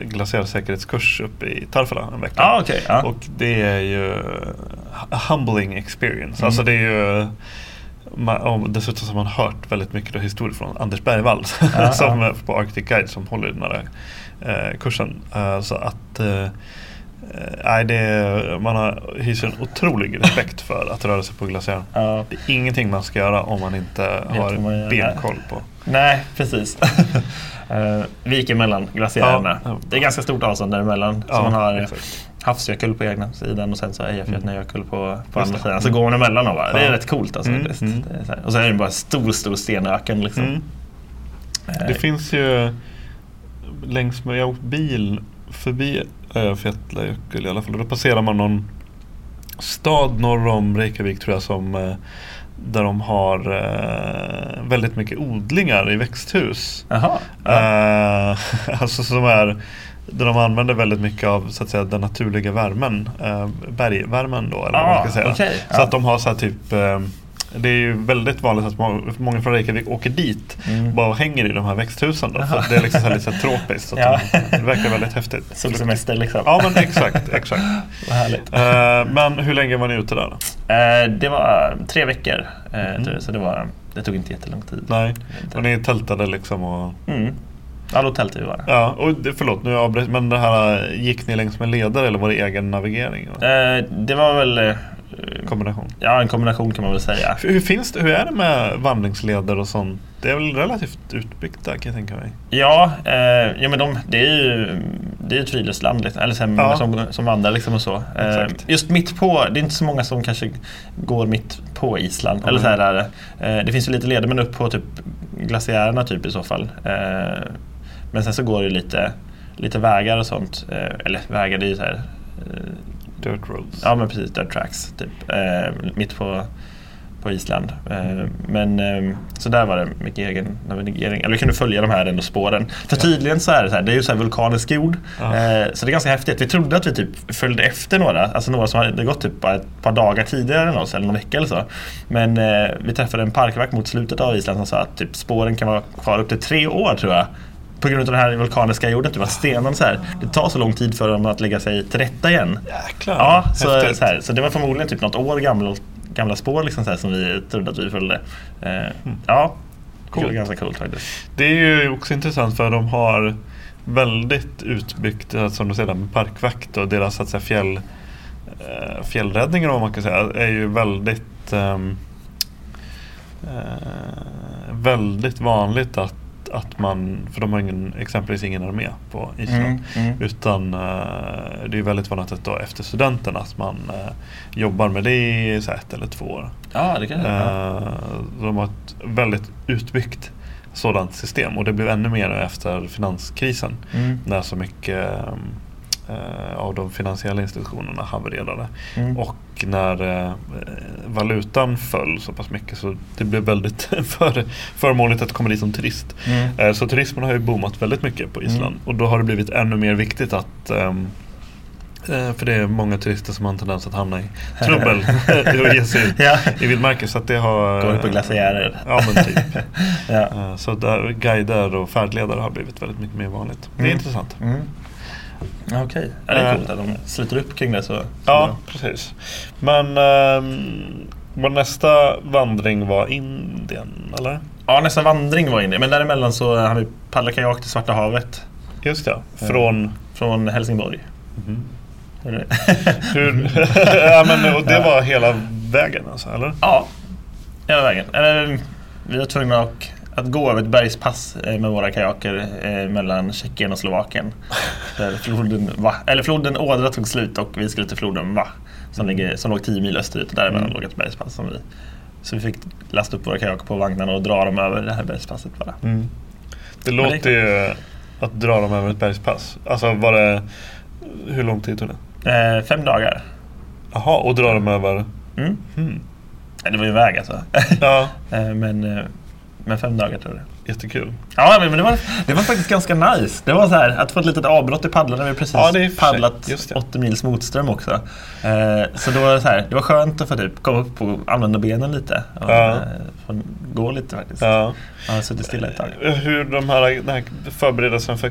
C: glaciärsäkerhetskurs uppe i Tarfala en vecka.
F: Ja, okej. ja.
C: Och det är ju humbling experience.
F: Mm.
C: Alltså det är ju man, dessutom har man hört väldigt mycket historier från Anders Bergvall
F: Ja,
C: som,
F: ja.
C: på Arctic Guide som håller den här eh, kursen. Eh, så att eh, nej, det är, man har, hyser en otrolig respekt för att röra sig på glaciären.
F: Ja.
C: Det är ingenting man ska göra om man inte har
F: vad man
C: benkoll på.
F: Nej, precis. uh, vi gick emellan glaciärerna.
C: Ja, ja.
F: Det är ganska stort avstånd däremellan. så
C: Ja,
F: man har
C: exakt.
F: havsjökull på ena sidan och sen så Eyjafjallajökull på, på
C: Just
F: andra sidan. Så går man emellan och bara, det är
C: Ja.
F: rätt coolt alltså.
C: Mm, mm.
F: Så. Och sen är det bara stor, stor stenöken liksom.
C: Mm.
F: Eh,
C: Det finns ju längs med, jag har åkt bil förbi Eyjafjallajökull i alla fall. Då passerar man någon stad norr om Reykjavik tror jag som eh, där de har eh, väldigt mycket odlingar i växthus.
F: Jaha. Ja.
C: Eh, alltså som är där de använder väldigt mycket av så att säga, den naturliga värmen. Eh, bergvärmen då eller vad man
F: Ah,
C: ska säga.
F: okej,
C: Så
F: ja.
C: att de har så här typ eh, det är ju väldigt vanligt att må- många från Reykjavik åker dit
F: Mm.
C: bara hänger i de här växthusen. Då, för det är liksom så lite så tropiskt. Så
F: Ja.
C: de, det verkar väldigt häftigt.
F: Solsemester liksom.
C: Ja men exakt. exakt.
F: Vad härligt.
C: Eh, men hur länge var ni ute där?
F: Eh, det var tre veckor. Eh,
C: Mm.
F: Så det, var, det tog inte jättelång tid.
C: Nej, och ni tältade liksom och
F: Mm. Ja, då tältade vi bara.
C: Ja, och det, förlåt nu avbröt men det här gick ni längs med ledare eller var det egen navigering? Och
F: Eh, det var väl eh,
C: kombination?
F: ja, en kombination kan man väl säga.
C: Hur, finns det, hur är det med vandringsleder och sånt? Det är väl relativt utbyggt där kan jag tänka mig?
F: Ja, eh, ja men de, det är ju det är ju friluftsland, liksom, eller så här,
C: Ja.
F: som, som vandrar liksom och så. Eh, just mitt på, det är inte så många som kanske går mitt på Island.
C: Mm.
F: Eller så här, där, eh, det finns ju lite leder men upp på typ glaciärerna typ i så fall. Eh, men sen så går det lite, lite vägar och sånt. Eh, eller vägar, det är ju så här eh,
C: Dirt roads?
F: Ja men precis, dirt tracks typ. Eh, mitt på, på Island. Eh, men eh, så där var det mycket egen navigering. Eller vi kunde följa de här ändå spåren. För tydligen så är det så här, det är ju så här vulkanisk jord.
C: Ja.
F: Eh, så det är ganska häftigt. Vi trodde att vi typ följde efter några. Alltså några som hade gått typ ett par dagar tidigare än oss eller någon vecka eller så. Men eh, vi träffade en parkvakt mot slutet av Island som sa att typ spåren kan vara kvar upp till tre år tror jag. På grund av den här vulkaniska jorden, typ att stenarna så här, det tar så lång tid för dem att lägga sig till rätta igen.
C: Jäklar!
F: Ja, så,
C: Häftigt.
F: så, här, så det var förmodligen typ något år gamla, gamla spår liksom så här, som vi trodde att vi följde. Eh, Ja,
C: Coolt.
F: det var ganska coolt faktiskt.
C: Det är ju också intressant för de har väldigt utbyggt, eh, som du säger, med parkvakt och deras så att säga, fjäll, eh, fjällräddningar om man kan säga, är ju väldigt ehm, eh, väldigt vanligt att, att man, för de har ingen, exempelvis ingen armé på Island.
F: Mm, mm.
C: Utan eh, det är väldigt vanligt att då efter studenten att man eh, jobbar med det i så ett eller två år.
F: Ja, det kan jag. Ja.
C: Eh, de har ett väldigt utbyggt sådant system och det blev ännu mer efter finanskrisen
F: Mm.
C: när så mycket eh, av de finansiella institutionerna havererade.
F: Mm.
C: Och när eh, valutan föll så pass mycket så det blev väldigt för, förmånligt att komma dit som turist.
F: Mm.
C: Eh, så turismen har ju boomat väldigt mycket på Island
F: Mm.
C: och då har det blivit ännu mer viktigt att ehm, eh, för det är många turister som har en tendens att hamna i trubbel och ge sig ut
F: Ja.
C: i vildmarker. Så att det har...
F: Går på glaciärer.
C: Ja men typ.
F: Ja.
C: Eh, Så där, guider och färdledare har blivit väldigt mycket mer vanligt. Det är
F: Mm.
C: intressant.
F: Mm. Okej, ja, det är
C: Eh.
F: coolt att de sluter upp kring det så.
C: Ja, precis. Men ehm, vår nästa vandring var Indien, eller?
F: ja, nästa vandring var inne. Men däremellan så har vi paddlat kajak till Svarta havet.
C: Just det, från...
F: Från Helsingborg.
C: Mhm.
F: Är det-
C: Hur, ja, men, och det var hela vägen alltså, eller?
F: Ja, hela vägen. Eller, vi var tvungna att, att gå över ett bergspass eh, med våra kajaker eh, mellan Tjeckien och Slovakien. Där floden, Va, eller floden Ådra tog slut och vi skulle till floden Va. Som, ligger, som låg 10 mil österut och däremellan
C: Mm.
F: låg ett bergspass. Som vi, så vi fick lasta upp våra kajaker på vagnarna och dra dem över det här bergspasset bara.
C: Mm. Det
F: Men det
C: låter ju att dra dem över ett bergspass. Alltså var det... Hur lång tid tog det?
F: Eh, fem dagar.
C: Jaha, och dra dem över...
F: Mm. Ja, Det var ju väg alltså.
C: Ja,
F: Eh, men, men fem dagar tror jag.
C: jättekul.
F: Ja, men det var, det var faktiskt ganska nice. Det var så här att få ett litet avbrott i paddlarna. Vi har precis
C: Ja, det
F: paddlat
C: Just det.
F: 80 mils motström också. Eh, så då var det så här, det var skönt att få typ komma upp och använda benen lite. Och,
C: Ja.
F: eh, få gå lite faktiskt.
C: Ja.
F: Jag har suttit stilla ett tag.
C: Hur de här, den här förberedelsen för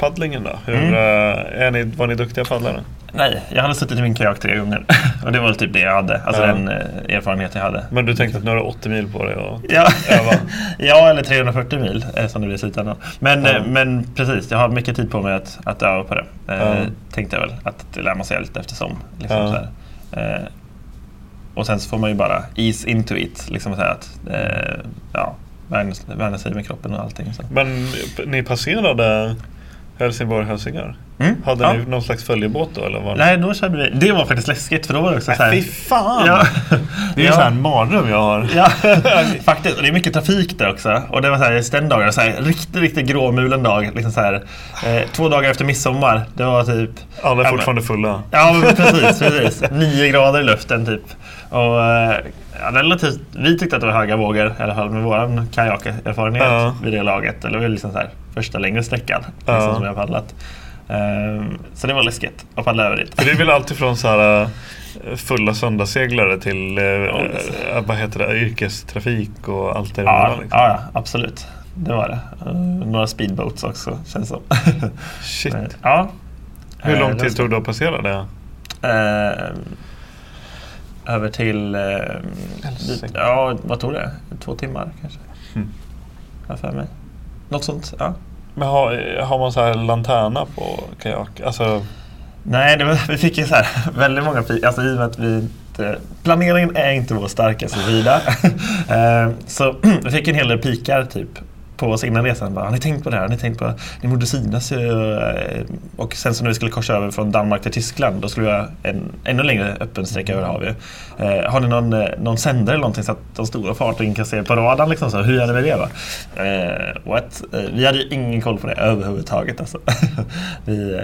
C: kajakpaddlingen då? Hur,
F: Mm.
C: eh, är ni, var ni duktiga paddlare?
F: Nej, jag hade suttit i min kajak tre gånger. och det var typ det jag hade. Alltså
C: Ja.
F: den eh, erfarenhet jag hade.
C: Men du tänkte att nu har du 80 mil på dig och
F: Ja,
C: öva?
F: ja eller 340 mil eh, som det blir i slutändan. Men,
C: Ja.
F: men precis, jag har mycket tid på mig att, att öva på det.
C: Ja.
F: Tänkte jag väl att det lär man sig lite eftersom. Liksom så här. Och sen så får man ju bara ease into it. Liksom så att, ja, vänja sig med kroppen och allting. Så.
C: Men ni passerade Helsingborg-Helsingör?
F: Mm,
C: Hade
F: ja.
C: ni någon slags följebåt då? Eller var
F: Nej, då körde vi. Det var faktiskt läskigt för då var det också så här.
C: Fy fan!
F: Ja.
C: Det är ju
F: Ja.
C: så här en mardröm jag har.
F: Ja, faktiskt. Och det är mycket trafik där också. Och det var så här, just den dagen, så här, riktigt, riktigt gråmulen dag. Liksom så här, eh, två dagar efter midsommar. Det var typ...
C: Alla är fortfarande fulla.
F: Ja, men precis, precis. Nio grader i luften typ. Och, eh, ja, relativt, vi tyckte att det var höga vågor, i alla fall med vår kajakerfarenhet
C: Ja.
F: vid det laget. Eller liksom så här, första längre sträckan
C: Ja.
F: liksom, som jag paddlat. Ehm, så det var läskigt att paddla över dit.
C: För det är väl alltid från så här eh, fulla söndagsseglare till eh,
F: det
C: eh, vad heter det, yrkestrafik och allt det
F: Ja,
C: däremellan, liksom.
F: ja, ja, absolut. Det var det. Några speedboats också, känns som.
C: Shit.
F: Men, ja.
C: Hur lång tid tog det att passera det?
F: Eh, över till... Eh, dit, ja, vad tog det? Två timmar kanske?
C: Mm.
F: För mig. Något sånt, ja.
C: Men har, har man så här lanterna på kajak? Alltså,
F: Nej, det var, vi fick ju så här väldigt många Alltså i och med att vi inte... Planeringen är inte vår starkaste sida. Eh, så vi fick en hel del pikar typ på oss innan resan. Bara, har ni tänkt på det här? Har ni tänkt på ni borde synas ju, eh, Och sen så när vi skulle korsa över från Danmark till Tyskland då skulle vi ha en ännu längre öppen sträcka över havet. Eh, har ni någon, eh, någon sändare eller någonting så att de stora fartygen kan se på radarn? Liksom, så, hur gör ni med det? Va? Eh, what? Eh, vi hade ju ingen koll på det överhuvudtaget. Alltså. vi, eh,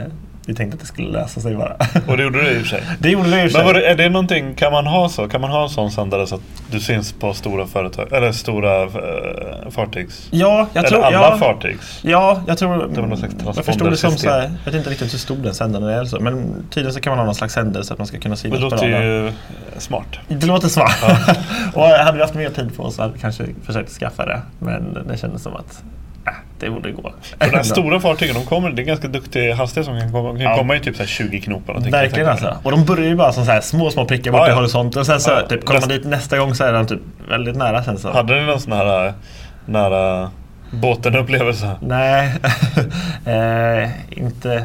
F: vi tänkte att det skulle lösa sig bara.
C: och det gjorde du i och för sig.
F: Det gjorde vi i och för
C: Men
F: sig.
C: det, är det någonting, kan man ha så? Kan man ha en sån sändare så att du syns på stora företag, eller stora eh, fartygs?
F: Ja, jag
C: eller
F: tror...
C: alla
F: ja,
C: fartygs?
F: Ja, jag tror...
C: Det var någon slags
F: jag förstod det som så här, Jag vet inte riktigt hur stor den sändaren är. Så, men tydligen så kan man ha någon slags sändare så att man ska kunna
C: Det
F: synas på
C: låter ju eh, smart.
F: Det låter smart. och hade vi haft mer tid på oss så hade vi kanske försökt skaffa det. Men det kändes som att det borde gå.
C: De stora fartygen, de kommer, det är ganska duktig hastighet som kan komma, kan
F: Ja.
C: komma i typ så här 20 knop.
F: Verkligen alltså. Och de börjar ju bara som så här små, små prickar bort
C: Ja,
F: i
C: ja.
F: horisonten. Och sen så
C: Ja,
F: typ, kommer man dit nästa gång så är den typ väldigt nära det som.
C: Hade ni någon sån här äh, nära båten-upplevelse?
F: Nej, eh, inte,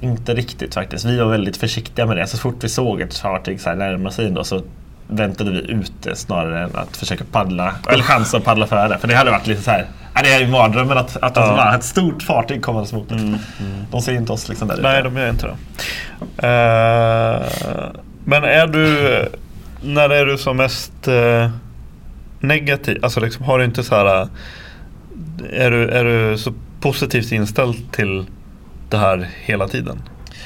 F: inte riktigt faktiskt. Vi var väldigt försiktiga med det. Så fort vi såg ett fartyg så här närma sig då så väntade vi ute snarare än att försöka paddla, eller chansa att paddla före. För det hade varit lite så här, det är ju mardrömmen att, att
C: Ja.
F: bara ett stort fartyg kommer mot mm, De ser inte oss liksom där
C: Nej,
F: ute.
C: de gör inte det. Eh, men är du, när är du som mest eh, negativ? Alltså liksom, har du inte så här, eh, är du, är du så positivt inställd till det här hela tiden?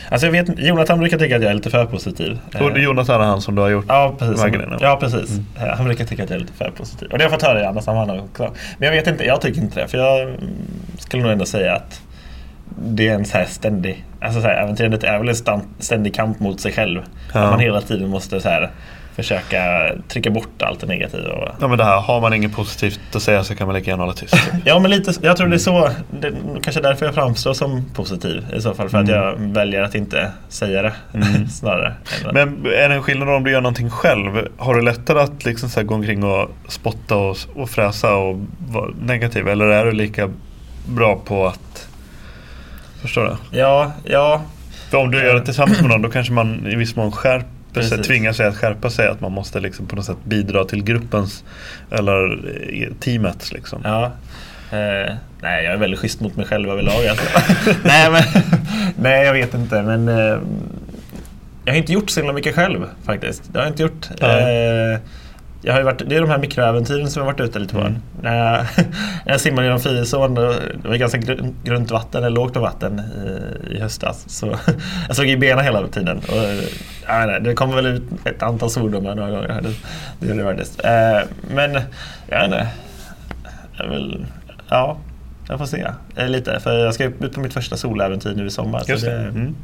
F: Alltså jag vet Jonathan brukar tycka att jag är lite för positiv.
C: Och
F: Eh,
C: Jonathan är han som du har gjort
F: Ja, precis. Ja, precis. Eh, Han brukar tycka att jag är lite för positiv. Och det har jag fått höra i andra sammanhang också. Men jag vet inte, jag tycker inte det. För jag mm, skulle nog ändå säga att det är en så här ständig... Alltså så här, äventyrandet är väl en ständig kamp mot sig själv.
C: Ja.
F: Att man hela tiden måste så här, försöka trycka bort allt det negativa. Och,
C: Ja men det här, har man inget positivt att säga så kan man lika gärna hålla tyst. typ.
F: Ja, men lite, jag tror det är så. Det, kanske därför jag framstår som positiv i så fall. För att jag väljer att inte säga det snarare. än att-
C: Men är det en skillnad om du gör någonting själv? Har du lättare att liksom så gå omkring och spotta och, och fräsa och vara negativ? Eller är du lika bra på att... Förstår du?
F: Ja, ja.
C: För om du gör det tillsammans med någon då kanske man i viss mån skärper
F: Precis.
C: tvingar sig att skärpa sig. Att man måste liksom på något sätt bidra till gruppens eller eh, teamets liksom.
F: Ja. Eh, nej, jag är väldigt schysst mot mig själv överlag. Alltså. nej, men, nej, jag vet inte. Men eh, jag har inte gjort så himla mycket själv faktiskt. Det har jag inte gjort. Eh, jag har ju varit, det är de här mikroäventyren som jag varit ute lite på.
C: Mm.
F: När, jag, när jag simmade genom Fyrisån, det var ganska grun- grunt vatten, eller lågt vatten i, i höstas. Så jag såg i benen hela tiden. Och, inte, det kom väl ut ett antal svordomar några gånger. Det, det det. Eh, men jag vet inte. Jag vill, ja, jag får se eh, lite. För jag ska ut på mitt första soläventyr nu i sommar.
C: Just
F: så
C: det.
F: det
C: Mm.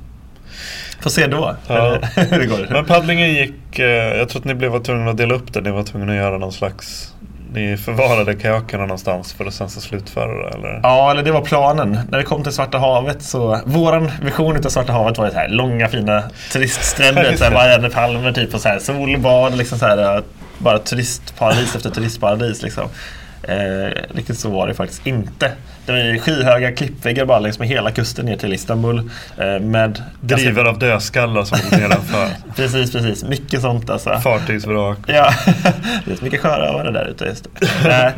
F: Får se då
C: Ja.
F: det går.
C: Men paddlingen gick, eh, jag tror att ni blev tvungna att dela upp det. Ni var tvungna att göra någon slags ni förvarade kajakerna någonstans för att sen så slutföra det? Eller?
F: Ja, eller det var planen. När vi kom till Svarta havet så... Våran vision av Svarta havet var ju så här långa fina turiststränder. så här Marianne Palmer typ och så här solbad. Liksom så här, bara turistparadis efter turistparadis liksom. Eh, riktigt så var det faktiskt inte. Det var skyhöga klippväggar bara längs med hela kusten ner till Istanbul. Eh, med
C: Driver av dödskallar som går nedanför.
F: precis, precis. Mycket sånt alltså.
C: Fartygsvrak.
F: Ja, det är mycket sjörövare där ute. Just nej,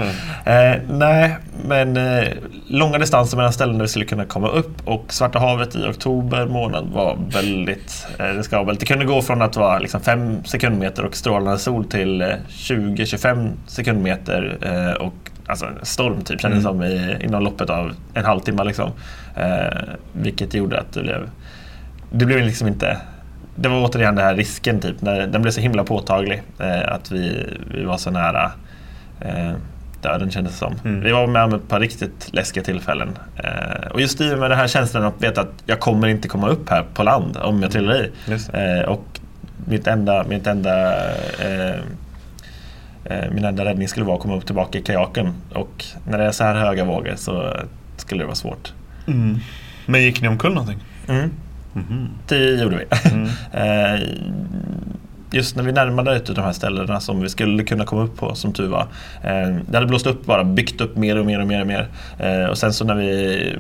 F: eh, nej, men eh, långa distanser mellan ställen där vi skulle kunna komma upp och Svarta havet i oktober månad var väldigt eh, riskabelt. Det kunde gå från att vara liksom 5 sekundmeter och strålande sol till 20-25 eh, sekundmeter eh, och alltså, storm typ, kändes mm. som i, inom loppet av en halvtimme. Liksom. Eh, vilket gjorde att det blev, det blev liksom inte det var återigen den här risken, typ, när den blev så himla påtaglig. Eh, att vi, vi var så nära eh, döden kändes det som. Mm. Vi var med om ett par riktigt läskiga tillfällen. Eh, och just i med den här känslan att veta att jag kommer inte komma upp här på land om jag trillar i. Eh, och mitt enda, mitt enda Eh, min enda räddning skulle vara att komma upp tillbaka i kajaken. Och när det är så här höga vågor så skulle det vara svårt.
C: Mm. Men gick ni omkull någonting?
F: Mm. Mm. Det gjorde vi. Mm. Eh, just när vi närmade ut de här ställena som vi skulle kunna komma upp på, som tur var. Eh, det hade blåst upp bara, byggt upp mer och mer och mer. Och, mer. och sen så när vi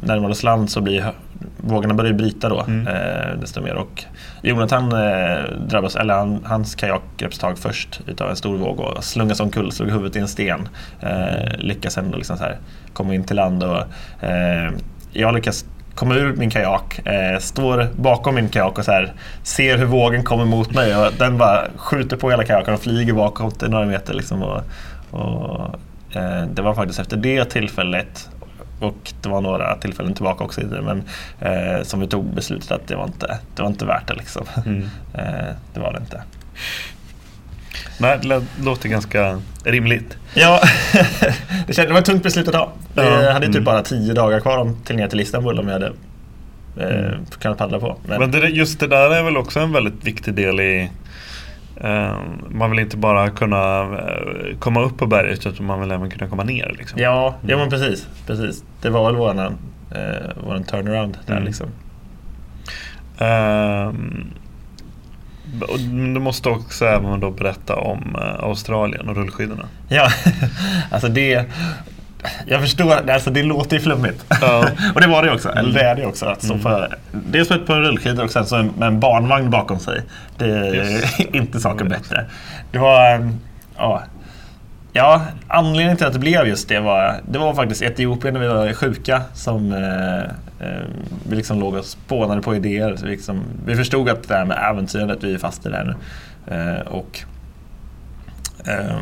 F: närmade oss land så blir vågorna börjar bryta då mm. eh, desto mer. Och Jonathan eh, drabbas, eller han, hans kajak greps tag först utav en stor våg och slungas omkull, slog huvudet i en sten. Eh, lyckas ändå liksom så här, komma in till land och eh, jag lyckas komma ur min kajak, eh, står bakom min kajak och så här, ser hur vågen kommer mot mig och den bara skjuter på hela kajaken och flyger bakåt några meter. Liksom och, och eh, det var faktiskt efter det tillfället och det var några tillfällen tillbaka också. Men eh, som vi tog beslutet att det var inte, det var inte värt det. Liksom. Mm. eh, det var det inte.
C: Nej, det låter ganska rimligt.
F: Ja, det, kändes, det var ett tungt beslut att ta. Vi ja. hade typ mm. bara tio dagar kvar till ner till Istanbul om vi hade eh, mm. kunnat paddla på.
C: Men, Men det, just det där är väl också en väldigt viktig del i man vill inte bara kunna eh, komma upp på berget utan man vill även kunna komma ner. Liksom.
F: Ja, ja men precis, precis. Det var väl våran, eh, våran turnaround där mm. liksom.
C: Um, du måste också även då berätta om Australien och rullskidorna.
F: Ja, alltså det jag förstår, alltså det låter ju flummigt. Ja. och det var det också, eller det är det också. Alltså mm. för, dels på rullskidor och sen så med en barnvagn bakom sig. Det är yes. inte saken bättre. Det var, ehm, ja, ja, anledningen till att det blev just det var, det var faktiskt Etiopien när vi var sjuka som eh, eh, vi liksom låg och spånade på idéer. Vi, liksom, vi förstod att det här med äventyrandet, vi är fast i det här nu. Eh, och, eh,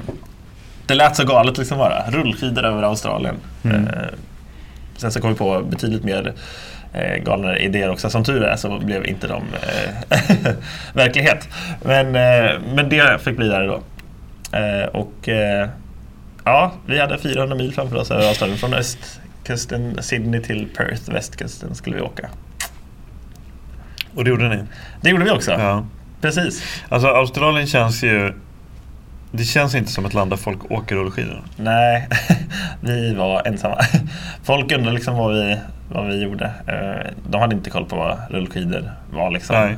F: det lät så galet liksom bara. Rullskidor över Australien. Mm. Eh, sen så kom vi på betydligt mer eh, galna idéer också. Som tur är så blev inte de eh, verklighet. Men, men det fick bli där då. Och ja, vi hade 400 mil framför oss över Australien. Från östkusten Sydney till Perth, västkusten, skulle vi åka.
C: Och det gjorde ni?
F: Det gjorde vi också. Ja. Precis.
C: Alltså Australien känns ju det känns inte som ett land där folk åker rullskidor.
F: Nej, vi var ensamma. Folk undrade liksom vad vi, vad vi gjorde. Eh, de hade inte koll på vad rullskidor var. Liksom. Nej.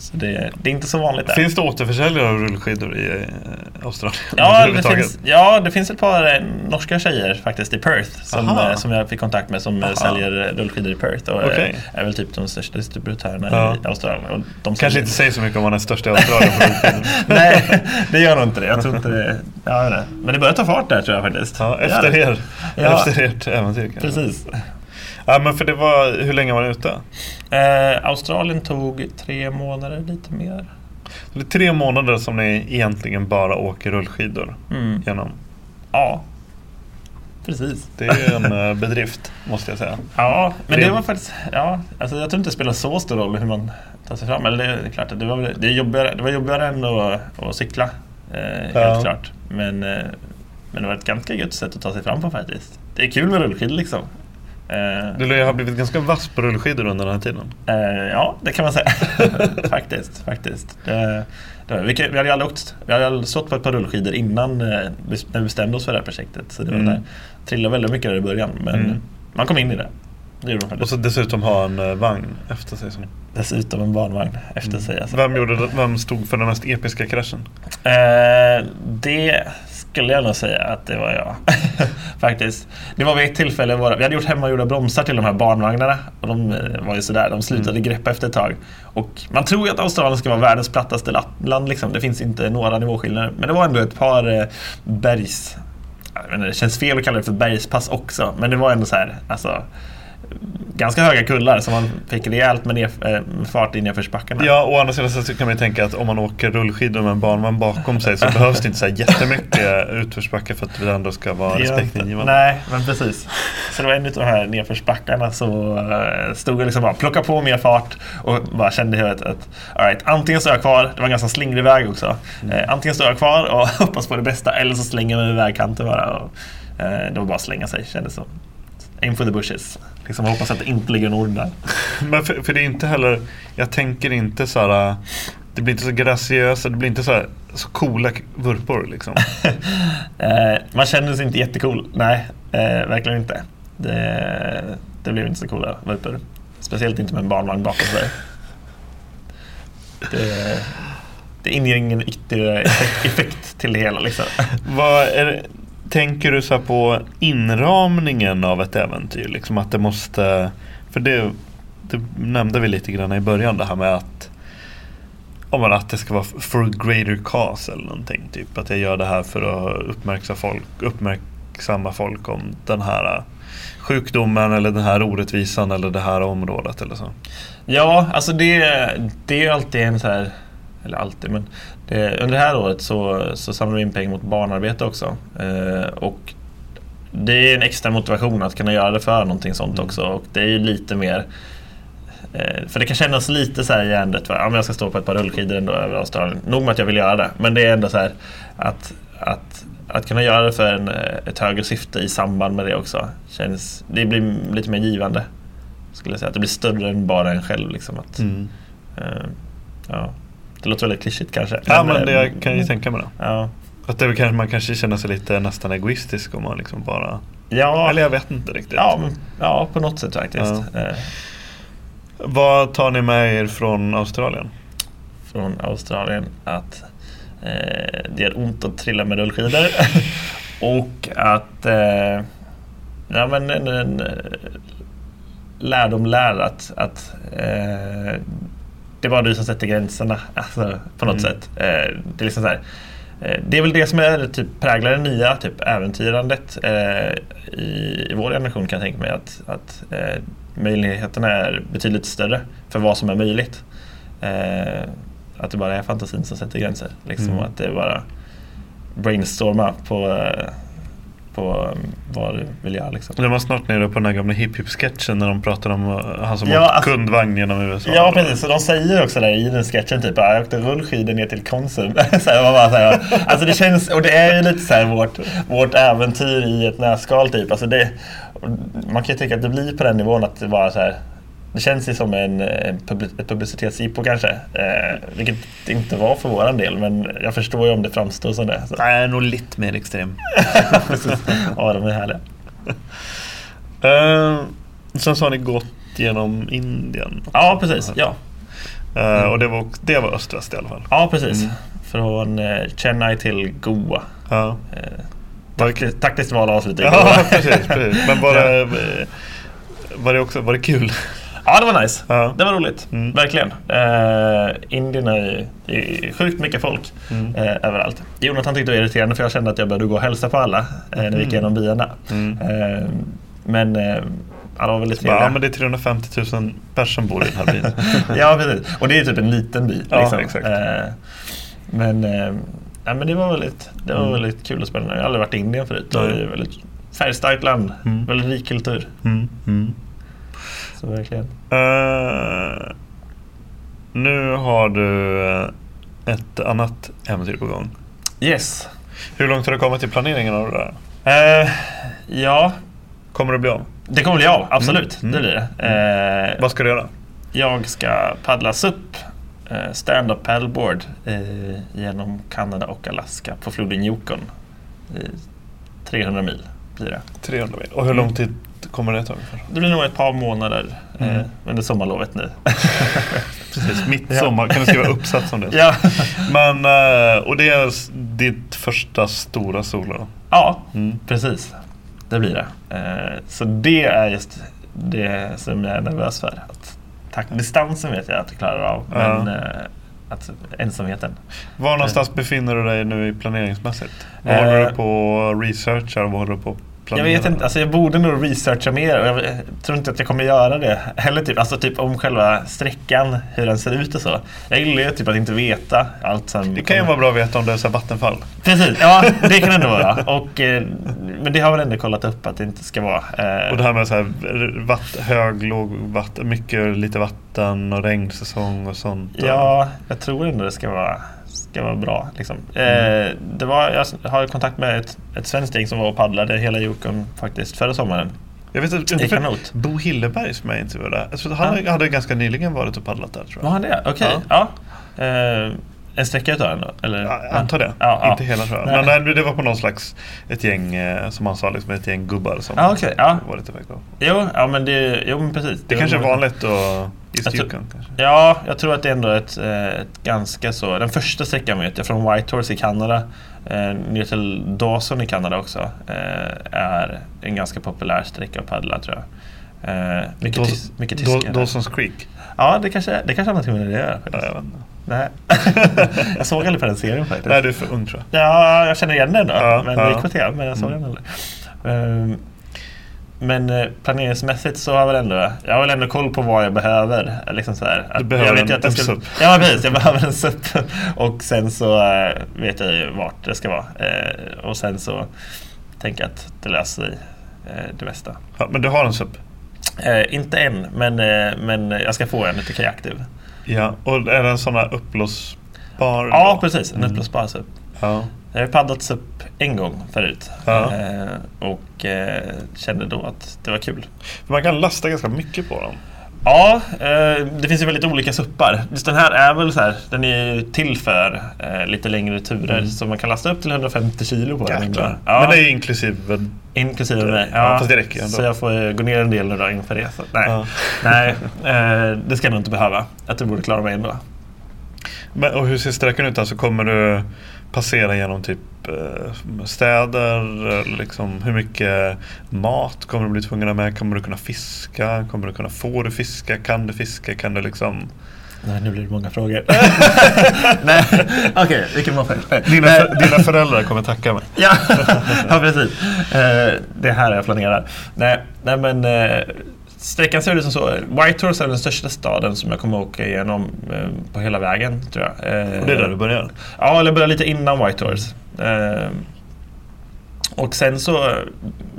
F: Så det, det, är inte så vanligt där.
C: Finns det återförsäljare av rullskidor i eh, Australien?
F: Ja, det finns, ja, det finns ett par eh, norska tjejer faktiskt i Perth som, eh, som jag fick kontakt med som Aha. säljer rullskidor i Perth och okay. är, är väl typ de största distributörerna ja. i Australien. Och de
C: Kanske inte säger så mycket om man är störst i Australien
F: Nej, det gör nog inte det. Jag tror inte det. Ja, Men det börjar ta fart där tror jag faktiskt.
C: Ja, efter, er, ja. efter ert äventyr.
F: Precis.
C: Ja, men för det var, hur länge var ni ute?
F: Eh, Australien tog tre månader, lite mer.
C: Det är tre månader som ni egentligen bara åker rullskidor mm. genom?
F: Ja, precis.
C: Det är en eh, bedrift, måste jag säga.
F: Ja, men det var faktiskt... Ja, alltså jag tror inte det spelar så stor roll hur man tar sig fram. Eller det är klart, det var, det är jobbigare, det var jobbigare än att, att cykla. Eh, helt ja. klart. Men, eh, men det var ett ganska gött sätt att ta sig fram på faktiskt. Det är kul med rullskidor liksom. Eh,
C: Du lär ju ha blivit ganska vass på rullskidor under den här tiden.
F: Eh, ja, det kan man säga. faktiskt. faktiskt. Det, det, vi, vi hade ju aldrig åkt, vi hade aldrig stått på ett par rullskidor innan eh, när vi bestämde oss för det här projektet. Så det var
C: Mm.
F: där, trillade väldigt mycket där i början men
C: Mm.
F: man kom in i det. Det
C: Och så dessutom ha en vagn efter sig. Som.
F: Dessutom en barnvagn efter sig. Alltså.
C: Vem, gjorde vem stod för den mest episka kraschen?
F: Det skulle jag nog säga att det var jag. Faktiskt. Det var vid ett tillfälle, våra, vi hade gjort hemmagjorda bromsar till de här barnvagnarna. Och de eh, var ju sådär, de slutade
C: Mm.
F: greppa efter ett tag. Och man tror ju att Australien ska vara världens plattaste la- land liksom. Det finns inte några nivåskillnader. Men det var ändå ett par eh, bergs... Jag inte, det känns fel att kalla det för bergspass också. Men det var ändå så här, alltså ganska höga kullar så man fick rejält med, ner, eh, fart i nedförsbackarna.
C: Ja, å andra sidan så kan man ju tänka att om man åker rullskidor med en barnvagn bakom sig så behövs det inte så här jättemycket utförsbacke för att det ändå ska vara respektingivande.
F: Nej, men precis. Så det var en av de här nedförsbackarna så uh, stod jag liksom bara plocka på mer fart och bara kände jag att, att all right, antingen står jag kvar, det var en ganska slingrig väg också. Eh, antingen står jag kvar och hoppas på det bästa eller så slänger jag mig över vägkanten bara. Och, eh, det var bara att slänga sig kändes som. Aim for the bushes. Liksom hoppas att det inte ligger en ord där.
C: Men för, för det är inte heller, jag tänker inte så här, det blir inte så graciösa, det blir inte så här, så coola vurpor liksom.
F: Eh, man känner sig inte jättecool. Nej, eh, verkligen inte. Det, det blev inte så coola vurpor. Speciellt inte med en barnvagn bakom sig. Det, det inger ingen ytterligare effekt, effekt till det hela. Liksom.
C: Vad är det, tänker du så här på inramningen av ett äventyr? Liksom att det måste, för det, det nämnde vi lite grann i början det här med att om man att det ska vara for a greater cause eller någonting. Typ att jag gör det här för att uppmärksamma folk, uppmärksamma folk om den här sjukdomen eller den här orättvisan eller det här området eller så.
F: Ja, alltså det, det är ju alltid en så här eller alltid, men det, under det här året så, så samlar vi in pengar mot barnarbete också. Eh, och det är en extra motivation att kunna göra det för någonting sånt också. Och det är ju lite mer eh, för det kan kännas lite så här i va? Ja, men jag ska stå på ett par rullskidor ändå över Australien. Nog med att jag vill göra det. Men det är ändå så här att, att, att kunna göra det för en, eh, ett högre syfte i samband med det också. Känns, det blir lite mer givande. Skulle jag säga. Att det blir större än bara en själv. Liksom, att,
C: Mm.
F: eh, ja. Det låter väldigt klyschigt kanske.
C: Ja men
F: eh,
C: det jag kan ju tänka mig det.
F: Ja.
C: Att det är kanske, man kanske känner sig lite nästan egoistisk om man liksom bara...
F: Ja,
C: Eller jag vet inte riktigt.
F: ja, men, ja, på något sätt faktiskt. Eh,
C: Vad tar ni med er från Australien?
F: från Australien att eh, det gör ont att trilla med rullskidor. och att eh, ja, men en, en eh, lärdom lär att, att eh, det är bara du som sätter gränserna alltså, på något
C: Mm.
F: sätt. Eh, det är liksom så här, eh, det är väl det som är typ präglar det nya typ äventyrandet eh, i, i vår generation kan jag tänka mig att, att eh, möjligheterna är betydligt större för vad som är möjligt. Eh, att det bara är fantasin som sätter gränser. Liksom,
C: Mm.
F: att det är bara brainstorma på, eh, på um, vad du vill göra. Liksom.
C: Det var snart nere på den här gamla hipp hipp sketchen när de pratade om uh, han som
F: Ja,
C: åkte
F: alltså-
C: kundvagn genom USA.
F: Ja precis, så de säger också där i den sketchen typ jag åkte rullskidor ner till Konsum. så här, bara, så här, alltså det känns, och det är ju lite så här vårt, vårt äventyr i ett nötskal typ. Alltså det, man kan ju tycka att det blir på den nivån att det bara så här det känns ju som en, en publi- ett publicitetsjippo kanske. Eh, vilket det inte var för våran del men jag förstår ju om det framstår som det. Så.
C: Nej, nog lite mer extrem.
F: Ja, de är härliga.
C: Uh, sen så har ni gått genom Indien.
F: Ja, precis. Ja,
C: Uh, och det var, det var öst-väst i alla fall.
F: ja precis.
C: Mm.
F: Från eh, Chennai till Goa.
C: Ja,
F: Eh, taktiskt, taktiskt val att avsluta i
C: ja
F: Goa.
C: precis, precis. Men var det, var det också var det kul?
F: Ja, det var nice.
C: Ja.
F: Det var roligt.
C: Mm.
F: Verkligen. Eh, Indien är, är sjukt mycket folk
C: Mm.
F: eh, överallt. Jonathan tyckte det var irriterande för jag kände att jag behövde gå och hälsa på alla eh, när vi gick
C: Mm.
F: igenom byarna.
C: Mm.
F: Eh, men eh, alla var väldigt trevliga.
C: ja, men det är 350 000 personer som bor i den här byn.
F: ja, precis. Och det är typ en liten by.
C: Ja,
F: liksom.
C: exakt.
F: Eh, men, eh, ja, men det var väldigt, det var
C: Mm.
F: väldigt kul och spännande. Jag har aldrig varit i Indien förut. Det är väldigt färgstarkt land. Väldigt rik kultur.
C: Mm. Mm.
F: Så verkligen.
C: Eh, nu har du eh, ett annat äventyr på gång.
F: Yes.
C: Hur långt har du kommit i planeringen av det där?
F: Eh, ja,
C: Kommer det bli av?
F: Det kommer bli av, absolut.
C: Mm.
F: Det blir det. Eh,
C: Vad ska du göra?
F: jag ska paddla eh, stand-up paddleboard, genom Kanada och Alaska på floden Yukon. Eh, 300 mil blir det.
C: 300 mil. Och hur lång tid kommer det ta ungefär?
F: Det blir nog ett par månader
C: Mm.
F: eh, under sommarlovet nu.
C: Precis, midsommar. Kan du skriva uppsats om det?
F: ja.
C: Men, eh, och det är ditt första stora solo?
F: ja,
C: Mm.
F: precis. Det blir det. Eh, så det är just det som jag är nervös för. Att, tack, distansen vet jag att jag klarar av,
C: Ja.
F: men eh, att, ensamheten.
C: Var någonstans befinner du dig nu i planeringsmässigt? Vad håller du på och vad håller du på att
F: Jag
C: planera?
F: vet inte, alltså jag borde nog researcha mer och jag tror inte att jag kommer göra det heller. Typ. Alltså typ om själva sträckan, hur den ser ut och så. Jag gillar ju typ att inte veta allt som
C: Det kan ju
F: kommer-
C: vara bra att veta om det är så vattenfall.
F: Precis, ja det kan det ändå vara. Och, eh, men det har väl ändå kollat upp att det inte ska vara. Eh,
C: Och det här med så här, vatt, hög, låg vatten, mycket, lite vatten och regnsäsong och sånt.
F: Ja, jag tror ändå det ska vara, ska vara bra. Liksom.
C: Mm.
F: Eh, det var, jag har kontakt med ett, ett svenskt gäng som var och paddlade hela Yukon faktiskt förra sommaren.
C: Jag vet inte,
F: I kanot.
C: Bo Hilleberg som jag intervjuade. Tror han
F: Ja.
C: hade ganska nyligen varit och paddlat där tror jag.
F: Var han det? Okej, ja. Eh, en sträcka utav den? Eller?
C: Ja, jag antar det.
F: Ja, ja.
C: Inte hela tror jag.
F: Nej.
C: Men nej, det var på någon slags, ett gäng, eh, som han sa, liksom ett gäng gubbar som
F: Ja, okej, ja.
C: var lite iväg då.
F: Jo, ja, men det, jo, men precis.
C: Det kanske är vanligt då i
F: Jag tror-
C: Yukon kanske.
F: Ja, jag tror att det är ändå ett, eh, ett ganska så... Den första sträckan vet jag från Whitehorse i Kanada eh, ner till Dawson i Kanada också eh, är en ganska populär sträcka att paddla tror jag. Eh, mycket,
C: Daws-
F: tys, mycket tyskar.
C: Dawson's Creek.
F: Ja, det kanske, det kanske har någonting med det att göra.
C: Ja, jag.
F: Nej. jag såg aldrig på den serien faktiskt.
C: Nej, du är för ung tror jag.
F: Ja, jag känner igen den då.
C: Ja,
F: men
C: ja.
F: det gick på tv, men jag såg
C: Mm.
F: den aldrig. Ehm, men eh, planeringsmässigt så har jag väl ändå, jag har väl ändå koll på vad jag behöver. Eh, Liksom så här,
C: Du behöver
F: jag vet
C: en-
F: att jag
C: en
F: ska. Ja precis, jag behöver en SUP. Och sen så eh, vet jag ju vart det ska vara. Eh, och sen så tänker jag att det löser sig det mesta.
C: Ja, men du har en SUP?
F: Eh, inte än, men, men jag ska få en ute kajaktiv.
C: Ja, och är den sån här uppblåsbar?
F: Ja
C: då?
F: precis, en
C: Mm.
F: uppblåsbar SUP.
C: Ja.
F: Jag har ju paddlat upp en gång förut
C: Ja.
F: eh, och eh, kände då att det var kul.
C: Man kan lasta ganska mycket på dem.
F: Ja, eh, det finns ju väldigt olika suppar. Just den här är väl så här, den är till för lite längre turer så man kan lasta upp till 150 kilo på den. Ja,
C: Men det är inklusive...
F: inklusive mig.
C: Ja, fast det räcker ändå.
F: Så jag får gå ner en del nu då inför det. Så, nej,
C: Ja.
F: nej det ska jag nog inte behöva. Jag tror jag borde klara mig ändå.
C: Men, och hur ser sträckan ut? Alltså kommer du passera genom typ eh, städer? Eller Liksom, hur mycket mat kommer du bli tvungen att ha med? Kommer du kunna fiska? Kommer du kunna få du fiska? Kan du fiska? Kan du liksom...
F: Nej, nu blir det många frågor. nej, okej, vilken var?
C: Dina, för, dina föräldrar kommer tacka mig.
F: Ja, ja precis. Eh, det är här jag planerar. Nej, nej men eh, sträckan ser ut som så. Whitehorse är den största staden som jag kommer åka igenom eh, på hela vägen tror jag. Eh,
C: Och det är där du börjar?
F: Ja, eller börjar lite innan Whitehorse. Eh, och sen så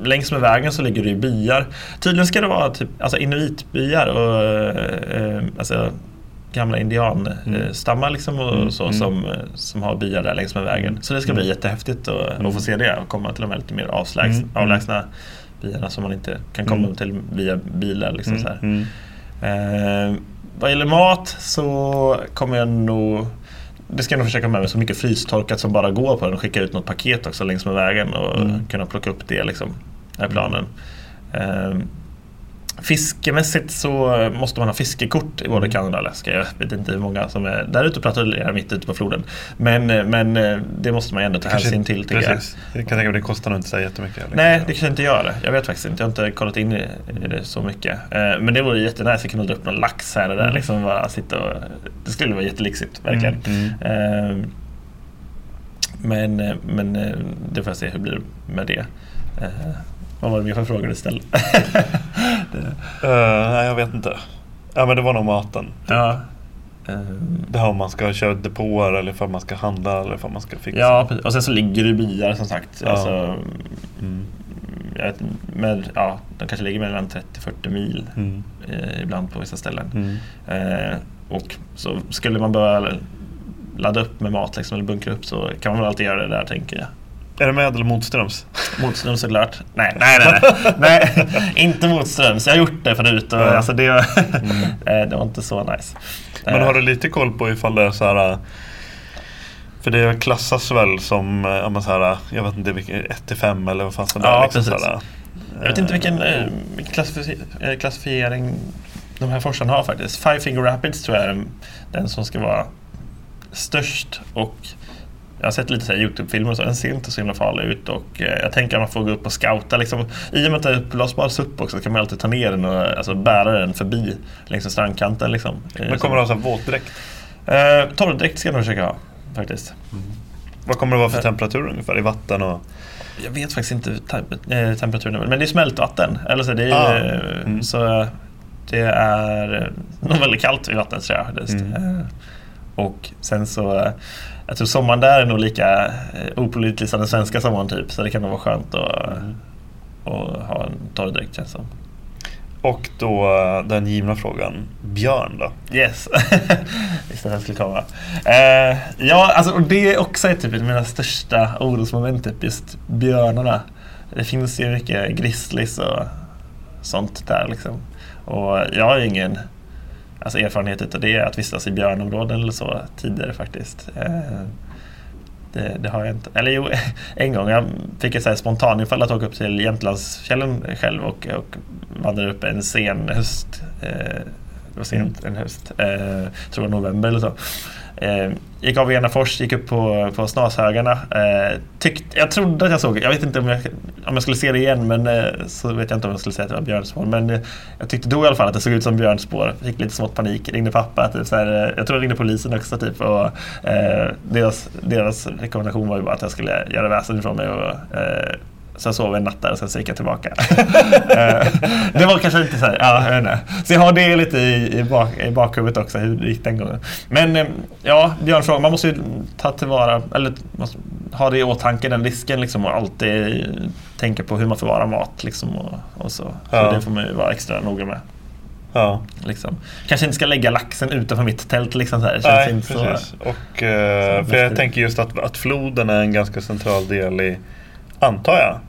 F: längs med vägen så ligger det ju byar. Tydligen ska det vara typ, alltså inuitbyar och eh, alltså gamla indianstammar liksom och
C: Mm,
F: så
C: mm.
F: som, eh, som har byar där längs med vägen. Så det ska bli jättehäftigt att, att få se det och komma till de här lite mer
C: Mm, mm.
F: avlägsna byarna som man inte kan komma
C: Mm.
F: till via bilar. Liksom så här.
C: Mm, mm.
F: Eh, vad gäller mat så kommer jag nog det ska jag nog försöka med mig så mycket frystorkat som bara går på den och skicka ut något paket också längs med vägen och
C: Mm.
F: kunna plocka upp det liksom. är planen. Eh, fiskemässigt så måste man ha fiskekort i både
C: Mm.
F: Kanada och Alaska. Jag vet inte hur många som är där ute och patrullerar mitt ute på floden. Men, men eh, det måste man ändå ta
C: Kanske-
F: hänsyn till tycker jag.
C: Precis. Jag kan tänka mig det kostar nog inte så jättemycket. liksom.
F: Nej, det kanske inte gör det. Jag vet faktiskt inte. Jag har inte kollat in i, det så mycket. Eh, men det vore jättenice att kunna dra upp någon lax här och där.
C: Mm.
F: Liksom bara sitta och, det skulle vara jättelixigt, verkligen.
C: Mm,
F: Eh, men eh, men det får jag se hur det blir med det. Vad var det mer för frågor du ställde? det,
C: Eh, nej, jag vet inte. Ja, men det var nog maten.
F: ja. Eh,
C: Det här om man ska köra depåer eller för man ska handla eller för man ska fixa.
F: ja, precis. och sen så ligger det byar som sagt.
C: Ja.
F: Alltså,
C: Mm.
F: vet, med, ja, de kanske ligger mellan 30-40 mil
C: Mm.
F: eh, ibland på vissa ställen.
C: Mm.
F: Eh, och så skulle man börja ladda upp med mat liksom, eller bunkra upp så kan man väl alltid göra det där tänker jag.
C: Är det med eller motströms?
F: Motströms såklart. Nej, nej, nej. nej. nej inte motströms. Jag har gjort det förut och ja. alltså det, var mm. det var inte så nice.
C: Men har du lite koll på ifall det är så här för det klassas väl som, ja, så här, jag vet inte, 1 5 eller vad fan som
F: ja, liksom precis. Här, jag vet inte vilken, eh, klassificering de här forskarna har faktiskt. Five Finger Rapids tror jag är den som ska vara störst och jag har sett lite Youtube-filmer och så, den ser inte så himla farlig ut och eh, jag tänker att man får gå upp och scouta. Liksom. I och med att det är uppblåsbar SUP också kan man alltid ta ner den och alltså, bära den förbi längs strandkanten. Liksom.
C: Men kommer du ha våtdräkt?
F: Eh, torrdräkt ska jag nog försöka ha faktiskt. Mm.
C: Vad kommer det vara för temperatur ungefär i vatten? Och...
F: Jag vet faktiskt inte eh, temperaturen men det är smältvatten. Eller så, det är, ah. mm. så det är nog väldigt kallt i vattnet tror jag. Mm. Och sen så jag tror sommaren där är nog lika eh, opålitlig som den svenska sommaren typ. Så det kan nog vara skönt att, mm. att ha en torrdräkt känns som.
C: Och då eh, den givna frågan, björn då?
F: Yes, visste att den skulle komma. Eh, ja, alltså, och det är också ett typ, mina största orosmoment, typ, just björnarna. Det finns ju mycket grizzlies och sånt där liksom. Och jag har ingen alltså erfarenhet av det, att vistas i björnområden eller så tidigare faktiskt. Eh, det, det, har jag inte. Eller jo, en gång. Jag fick ett spontaninfall att åka upp till Jämtlandsfjällen själv och, och vandra upp en sen höst. Eh, det var sent en höst. Eh, tror jag november eller så. Eh, gick av Enafors, gick upp på, på Snashögarna. Eh, tyckt, jag trodde att jag såg, jag vet inte om jag, om jag skulle se det igen men eh, så vet jag inte om jag skulle säga att det var björnspår. Men eh, jag tyckte då i alla fall att det såg ut som björnspår. Fick lite smått panik, ringde pappa. Typ, så här, eh, jag tror jag ringde polisen också. Typ, och, eh, deras, deras rekommendation var ju bara att jag skulle göra väsen ifrån mig och eh, så jag sov en natt där och sen så gick jag tillbaka. Eh, det var kanske inte så här, ja, jag vet inte. Så jag har det lite i, i, bak, i bakhuvudet också, hur det gick den gången. Men eh, ja, björnfråga, man måste ju ta tillvara, eller ha det i åtanke, den risken liksom och alltid tänka på hur man förvarar mat liksom och, och så. Ja. Så det får man ju vara extra noga med.
C: Ja.
F: Liksom. Kanske inte ska lägga laxen utanför mitt tält. Liksom så här.
C: Nej, inte precis. Så, och, uh, för jag tänker just att, att floden är en ganska central del i, antar jag,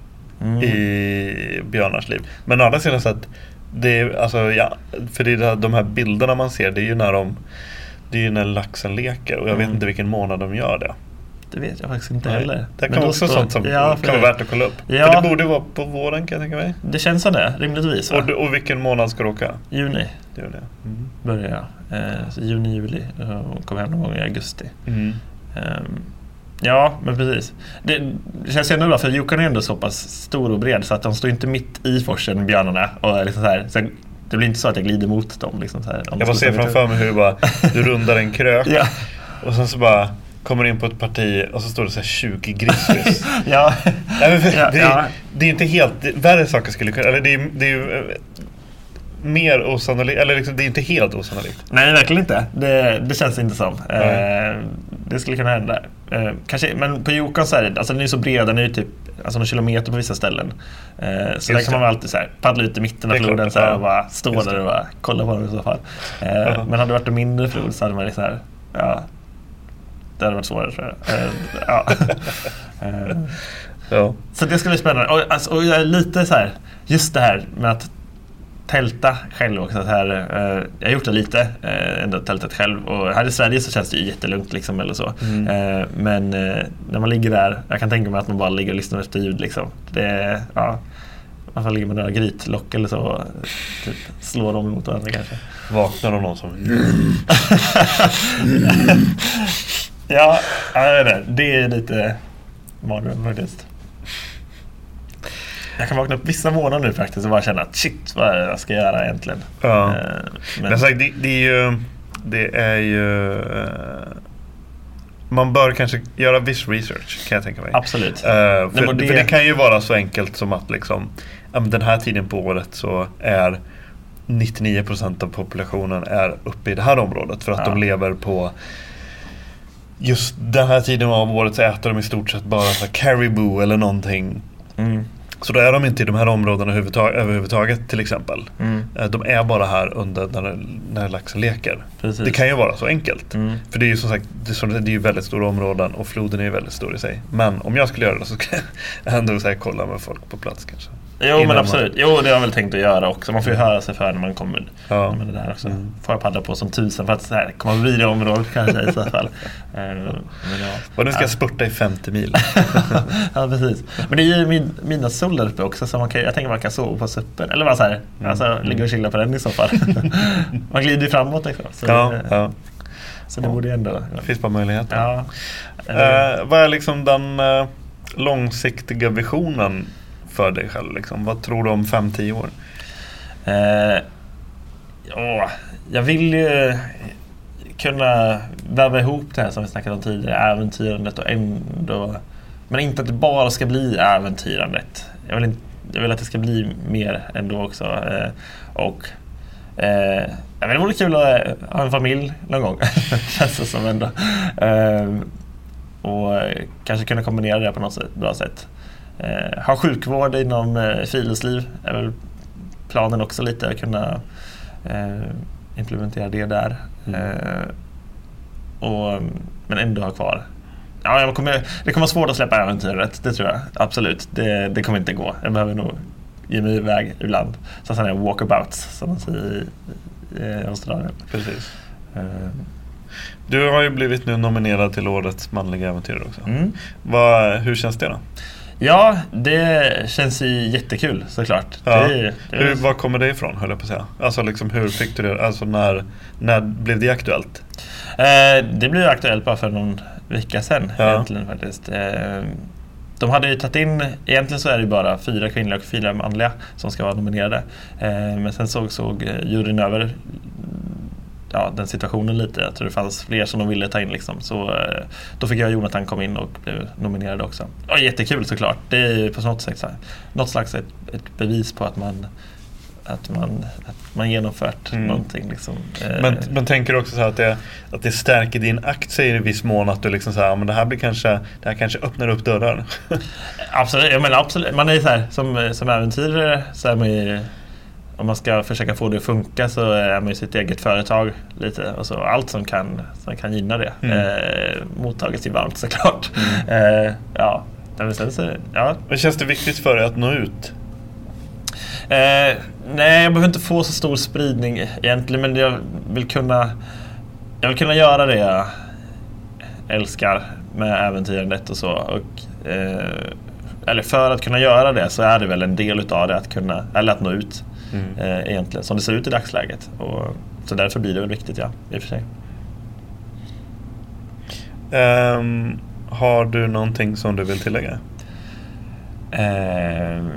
C: mm. i björnars liv. Men å andra sidan så att det är, alltså, ja, för det är de här bilderna man ser, det är ju när de det är ju när laxen leker och jag mm. vet inte vilken månad de gör det.
F: Det vet jag faktiskt inte Nej. heller.
C: Det kan vara också står, sånt som ja, kan vara värt att kolla upp. Ja, för det borde vara på våren kan jag tänka mig.
F: Det känns som det, rimligtvis.
C: Och, och vilken månad ska du åka?
F: Juni.
C: Juni. Mm.
F: Börjar jag. Eh, juni, juli och kommer hem någon gång i augusti. Mm. Um, Ja, men precis. Det, det känns ändå bra för Jukon är ändå så pass stor och bred så att de står inte mitt i forsen, björnarna. Och liksom så här, sen, det blir inte så att jag glider mot dem. Liksom så här,
C: jag bara ser framför mig hur du, bara, du rundar en krök ja. och sen så bara kommer in på ett parti och så står det så 20 grizzlies.
F: ja.
C: Nej, det, ja, ja. det, är inte helt, det, värre saker skulle kunna, eller det är, det är mer osannolikt, eller liksom, det är inte helt osannolikt.
F: Nej, verkligen inte. Det, det känns inte som. Eh, det skulle kunna hända. Eh, kanske, men på Yukon så är det, alltså den är så bred, den är ju typ alltså någon kilometer på vissa ställen. Eh, så Just där kan man alltid så här, paddla ut i mitten av floden så här, och bara stå där och bara kolla på dem i så fall. Eh, ja. Men hade det varit en mindre flod så hade man liksom ja, det hade varit svårare tror jag. Eh, ja. Eh, ja. Så det ska bli spännande. Och, alltså, och jag är lite så här, just det här med att tälta själv också. Så här, eh, jag har gjort det lite, eh, ändå tältat själv. Och här i Sverige så känns det ju jättelugnt liksom, eller så. Mm. Eh, men när man ligger där, jag kan tänka mig att man bara ligger och lyssnar efter ljud. Liksom. Det, ja, man får ligga med några grytlock eller så och typ, slå dem mot varandra kanske.
C: Vaknar av någon som...
F: ja, jag vet inte. Det är lite mardröm faktiskt. Jag kan vakna upp vissa månader nu faktiskt och bara känna att shit, vad är det jag ska göra egentligen?
C: Ja. Eh, men... men sagt, det, det, är ju... Det är ju... Eh, man bör kanske göra viss research kan jag tänka mig.
F: Absolut. Uh,
C: för, Nej, det... för, det... kan ju vara så enkelt som att liksom, den här tiden på året så är 99% av populationen är uppe i det här området för att ja. de lever på just den här tiden av året så äter de i stort sett bara så caribou eller någonting. Mm. Så då är de inte i de här områdena överhuvudtaget till exempel. Mm. Eh, de är bara här under när, när laxen leker. Precis. Det kan ju vara så enkelt. Mm. För det är ju som sagt det är, ju väldigt stora områden och floden är ju väldigt stor i sig. Men om jag skulle göra det så skulle jag ändå så kolla med folk på plats kanske.
F: Jo men absolut. Jo det har jag väl tänkt att göra också. Man får ju höra sig för när man kommer. Ja. Med det där också. Mm. Får jag paddla på som tusen för att så här, komma förbi det området kanske i så fall. Eh, men,
C: ja. Och nu ska jag spurta i 50 mil.
F: ja precis. Men det är ju min, mina sol där uppe också så man kan, jag tänker man kan sova på suppen. Eller bara så här, mm. alltså ligga och chilla på den i så fall. man glider ju framåt liksom. Så, ja, ja. så det borde ju ändå...
C: Det finns bara möjligheter. Ja. Uh, vad är liksom den uh, långsiktiga visionen för dig själv? Liksom? Vad tror du om 5-10 år?
F: Eh, ja, jag vill ju kunna väva ihop det här som vi snackade om tidigare, äventyrandet och ändå... Men inte att det bara ska bli äventyrandet. Jag vill, inte, jag vill att det ska bli mer ändå också. Eh, och eh, det vore kul att eh, ha en familj någon gång. Känns det som ändå. Eh, och kanske kunna kombinera det på något sätt, bra sätt. Eh, ha sjukvård inom eh, friluftsliv är väl planen också lite, att kunna eh, implementera det där. Mm. Eh, och, men ändå ha kvar Ja, jag kommer, det kommer vara svårt att släppa äventyret, det tror jag. Absolut, det, det kommer inte gå. Jag behöver nog ge mig iväg ibland. Så att säga walkabouts, som man säger i, i Australien.
C: Precis. Uh, du har ju blivit nu nominerad till Årets manliga äventyrare också. Mm. Vad, hur känns det då?
F: Ja, det känns ju jättekul såklart.
C: Ja.
F: Det,
C: det hur, var kommer det ifrån höll jag på att säga? Alltså liksom, hur fick du det? Alltså när, när blev det aktuellt?
F: Eh, det blev aktuellt bara för någon vecka sedan ja. egentligen faktiskt. Eh, de hade ju tagit in, egentligen så är det bara fyra kvinnliga och fyra manliga som ska vara nominerade. Eh, men sen såg, såg juryn över ja, den situationen lite. Jag tror det fanns fler som de ville ta in. Liksom. Så, eh, då fick jag och Jonathan komma in och blev nominerade också. Ja, jättekul såklart. Det är på något sätt något slags ett, ett bevis på att man att man, att man genomfört mm. någonting. Liksom.
C: Men, men tänker du också så att det, att det stärker din aktie i viss mån? Att du liksom så här, men det här blir kanske, det här kanske öppnar upp dörrar?
F: absolut, jag menar, absolut. Man är så här, som, som äventyrare så är man ju om man ska försöka få det att funka så är man ju sitt eget företag lite. Och så allt som kan, som kan gynna det mm. eh, mottages ju varmt såklart. Mm. Eh, ja. Men, sen så, ja.
C: men känns det viktigt för dig att nå ut?
F: Eh, nej, jag behöver inte få så stor spridning egentligen men jag vill kunna jag vill kunna göra det jag älskar med äventyrandet och så. Och, eh, eller för att kunna göra det så är det väl en del utav det att kunna, eller att nå ut. Mm. Eh, egentligen, som det ser ut i dagsläget. Och, så därför blir det väl viktigt, ja, i och för sig.
C: Um, har du någonting som du vill tillägga?
F: Um,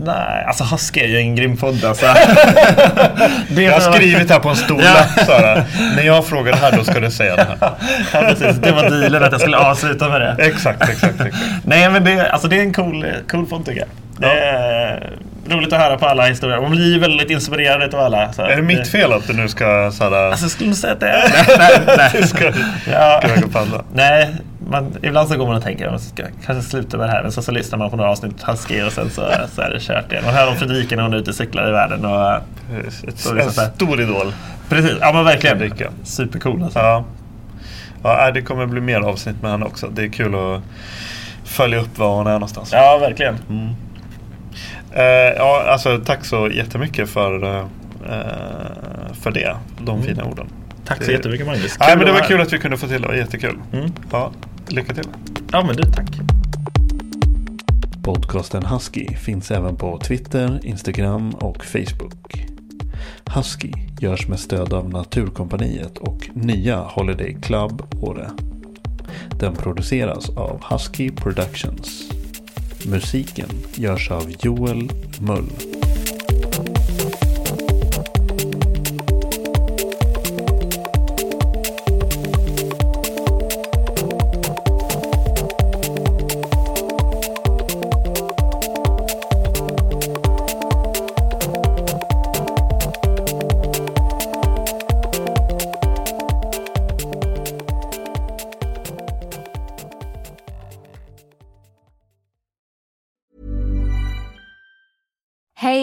F: Nej, alltså Husky är ju en grym podd alltså.
C: jag har skrivit här på en stor lapp Sara. När jag frågar det här då ska du säga det här.
F: ja, precis. Det var dealen att jag skulle avsluta med det.
C: exakt, exakt, exakt.
F: Nej men det, alltså, det är en cool, cool podd tycker jag. Det är roligt att höra på alla historier. Man blir väldigt inspirerad av alla.
C: Så. Är det mitt fel att du nu ska såhär...
F: Alltså jag skulle säga att det är nej, nej, nej.
C: ska, ja. ska
F: Nej, man, ibland så går man och tänker att ska kanske sluta med det här. Men så, så lyssnar man på några avsnitt Husky och sen så, så är det kört igen. Man hör om Fredrika när hon är ute och cyklar i världen. Och,
C: Ett, så, en stor idol.
F: Precis, ja men verkligen. Supercool alltså.
C: Ja. ja, det kommer bli mer avsnitt med henne också. Det är kul att följa upp var hon är någonstans.
F: Ja, verkligen. Mm.
C: Uh, ja, alltså tack så jättemycket för, uh, för det. De mm. fina orden.
F: Tack så jättemycket Magnus.
C: Nej, men det var kul att vi kunde få till det. Det var jättekul. Mm. Ja, lycka till.
F: Ja, men du, tack.
C: Podcasten Husky finns även på Twitter, Instagram och Facebook. Husky görs med stöd av Naturkompaniet och nya Holiday Club Åre. Den produceras av Husky Productions. Musiken görs av Joel Mull.